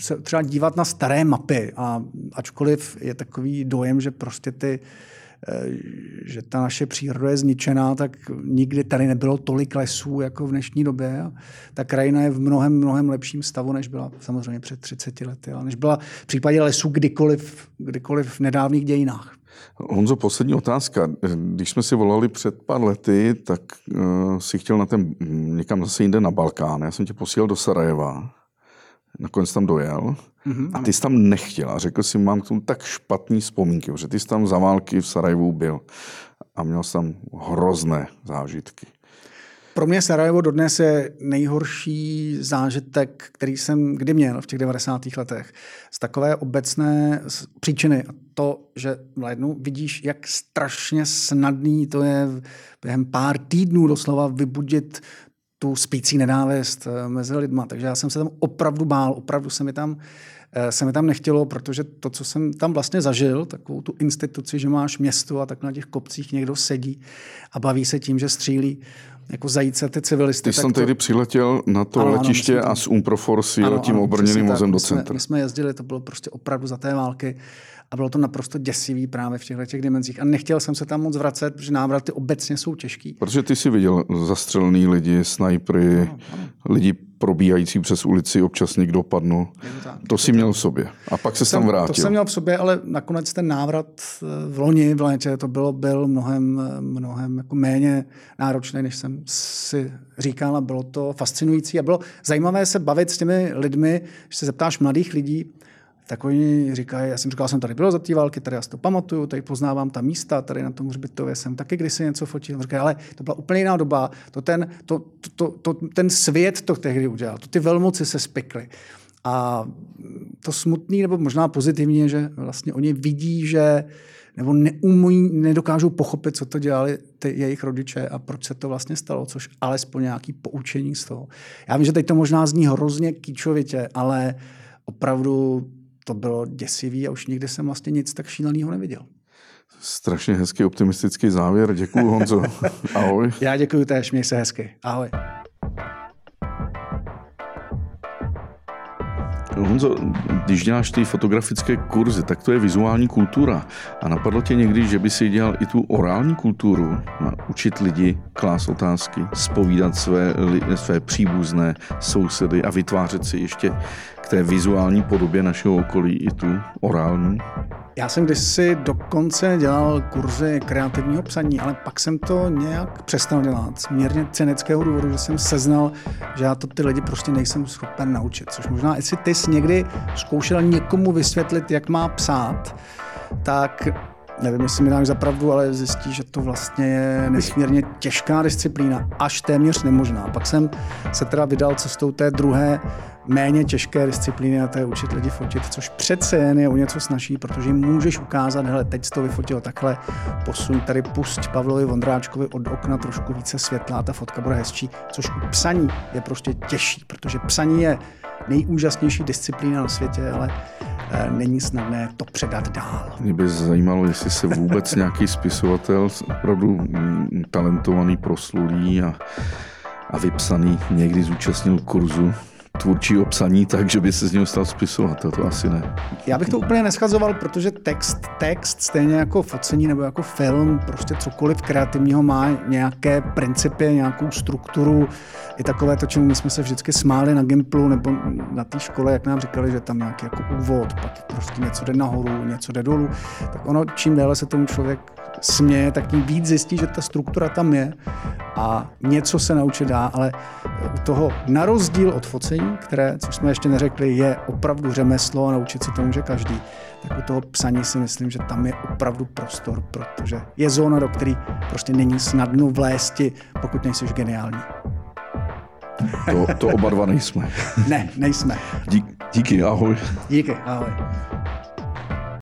se třeba dívat na staré mapy. A ačkoliv je takový dojem, že prostě ty e, že ta naše příroda je zničená, tak nikdy tady nebylo tolik lesů jako v dnešní době. A ta krajina je v mnohem, mnohem lepším stavu, než byla samozřejmě před 30 lety, ale než byla v případě lesů kdykoliv, kdykoliv v nedávných dějinách. Honzo, poslední otázka. Když jsme si volali před pár lety, tak uh, si chtěl na ten, někam zase jinde na Balkán. Já jsem tě posílal do Sarajeva. Nakonec tam dojel. Mm-hmm, a ty jsi tam nechtěl. A řekl si, mám k tomu tak špatný vzpomínky, že ty jsi tam za války v Sarajevu byl. A měl jsi tam hrozné zážitky. Pro mě Sarajevo dodnes je nejhorší zážitek, který jsem kdy měl v těch 90. letech. Z takové obecné příčiny. To, že v lednu vidíš, jak strašně snadný to je během pár týdnů doslova vybudit tu spící nenávist eh, mezi lidma. Takže já jsem se tam opravdu bál, opravdu se mi tam eh, se mi tam nechtělo, protože to, co jsem tam vlastně zažil, takovou tu instituci, že máš město a tak na těch kopcích někdo sedí a baví se tím, že střílí jako zajíce ty civilisty. Ty jsem to... tehdy přiletěl na to ano, letiště ano, a z Umproforce jel tím obrněným vozem do centra. My jsme jezdili, to bylo prostě opravdu za té války a bylo to naprosto děsivý právě v těchto těch dimenzích. A nechtěl jsem se tam moc vracet, protože návraty obecně jsou těžký. Protože ty si viděl zastřelený lidi, snajpry, ano, ano. lidi probíhající přes ulici občas někdo padnul. To si měl v sobě. A pak se tam vrátil. To jsem měl v sobě, ale nakonec ten návrat eh, v loni v létě to bylo, byl mnohem, mnohem jako méně náročný, než jsem si říkal a bylo to fascinující a bylo zajímavé se bavit s těmi lidmi, když se zeptáš mladých lidí, tak oni říkají, já jsem říkal, jsem tady byl za té války, tady já si to pamatuju, tady poznávám ta místa, tady na tom hřbitově jsem taky kdysi něco fotil. Říkají, ale to byla úplně jiná doba, to ten, to, to, to, to, ten svět to tehdy udělal, to ty velmoci se spikly. A to smutný, nebo možná pozitivní že vlastně oni vidí, že nebo neumí, nedokážou pochopit, co to dělali ty jejich rodiče a proč se to vlastně stalo, což alespoň nějaký poučení z toho. Já vím, že teď to možná zní hrozně kýčovitě, ale opravdu to bylo děsivý a už nikdy jsem vlastně nic tak šíleného neviděl. Strašně hezký optimistický závěr. Děkuji, Honzo. Ahoj. Já děkuji též, měj se hezky. Ahoj. Honzo, když děláš ty fotografické kurzy, tak to je vizuální kultura. A napadlo tě někdy, že by si dělal i tu orální kulturu, učit lidi, klás otázky, spovídat své, své příbuzné sousedy a vytvářet si ještě k té vizuální podobě našeho okolí i tu orální? Já jsem kdysi dokonce dělal kurzy kreativního psaní, ale pak jsem to nějak přestal dělat. Z mírně cynického důvodu, že jsem seznal, že já to ty lidi prostě nejsem schopen naučit. Což možná, jestli ty jsi někdy zkoušel někomu vysvětlit, jak má psát, tak nevím, jestli mi dáš za pravdu, ale zjistí, že to vlastně je nesmírně těžká disciplína, až téměř nemožná. Pak jsem se teda vydal cestou té druhé méně těžké disciplíny a to je učit lidi fotit, což přece jen je o něco snaží, protože můžeš ukázat, hele, teď jsi to vyfotil takhle, posuň tady, pusť Pavlovi Vondráčkovi od okna trošku více světla, ta fotka bude hezčí, což u psaní je prostě těžší, protože psaní je nejúžasnější disciplína na světě, ale eh, není snadné to předat dál. Mě by zajímalo, jestli se vůbec nějaký spisovatel, opravdu mm, talentovaný, proslulý a, a vypsaný někdy zúčastnil kurzu tvůrčího psaní tak, že by se z něho stal spisovatel, to asi ne. Já bych to úplně neschazoval, protože text, text stejně jako focení nebo jako film, prostě cokoliv kreativního má nějaké principy, nějakou strukturu, i takové to, čemu my jsme se vždycky smáli na Gimplu nebo na té škole, jak nám říkali, že tam nějaký jako úvod, pak prostě něco jde nahoru, něco jde dolů, tak ono, čím déle se tomu člověk směje, tak tím víc zjistí, že ta struktura tam je a něco se naučit dá, ale toho na rozdíl od focení, které, což jsme ještě neřekli, je opravdu řemeslo a naučit se to může každý, tak u toho psaní si myslím, že tam je opravdu prostor, protože je zóna, do které prostě není snadno vlésti, pokud nejsi geniální. To, to oba dva nejsme. ne, nejsme. Dík, díky, ahoj. Díky, ahoj.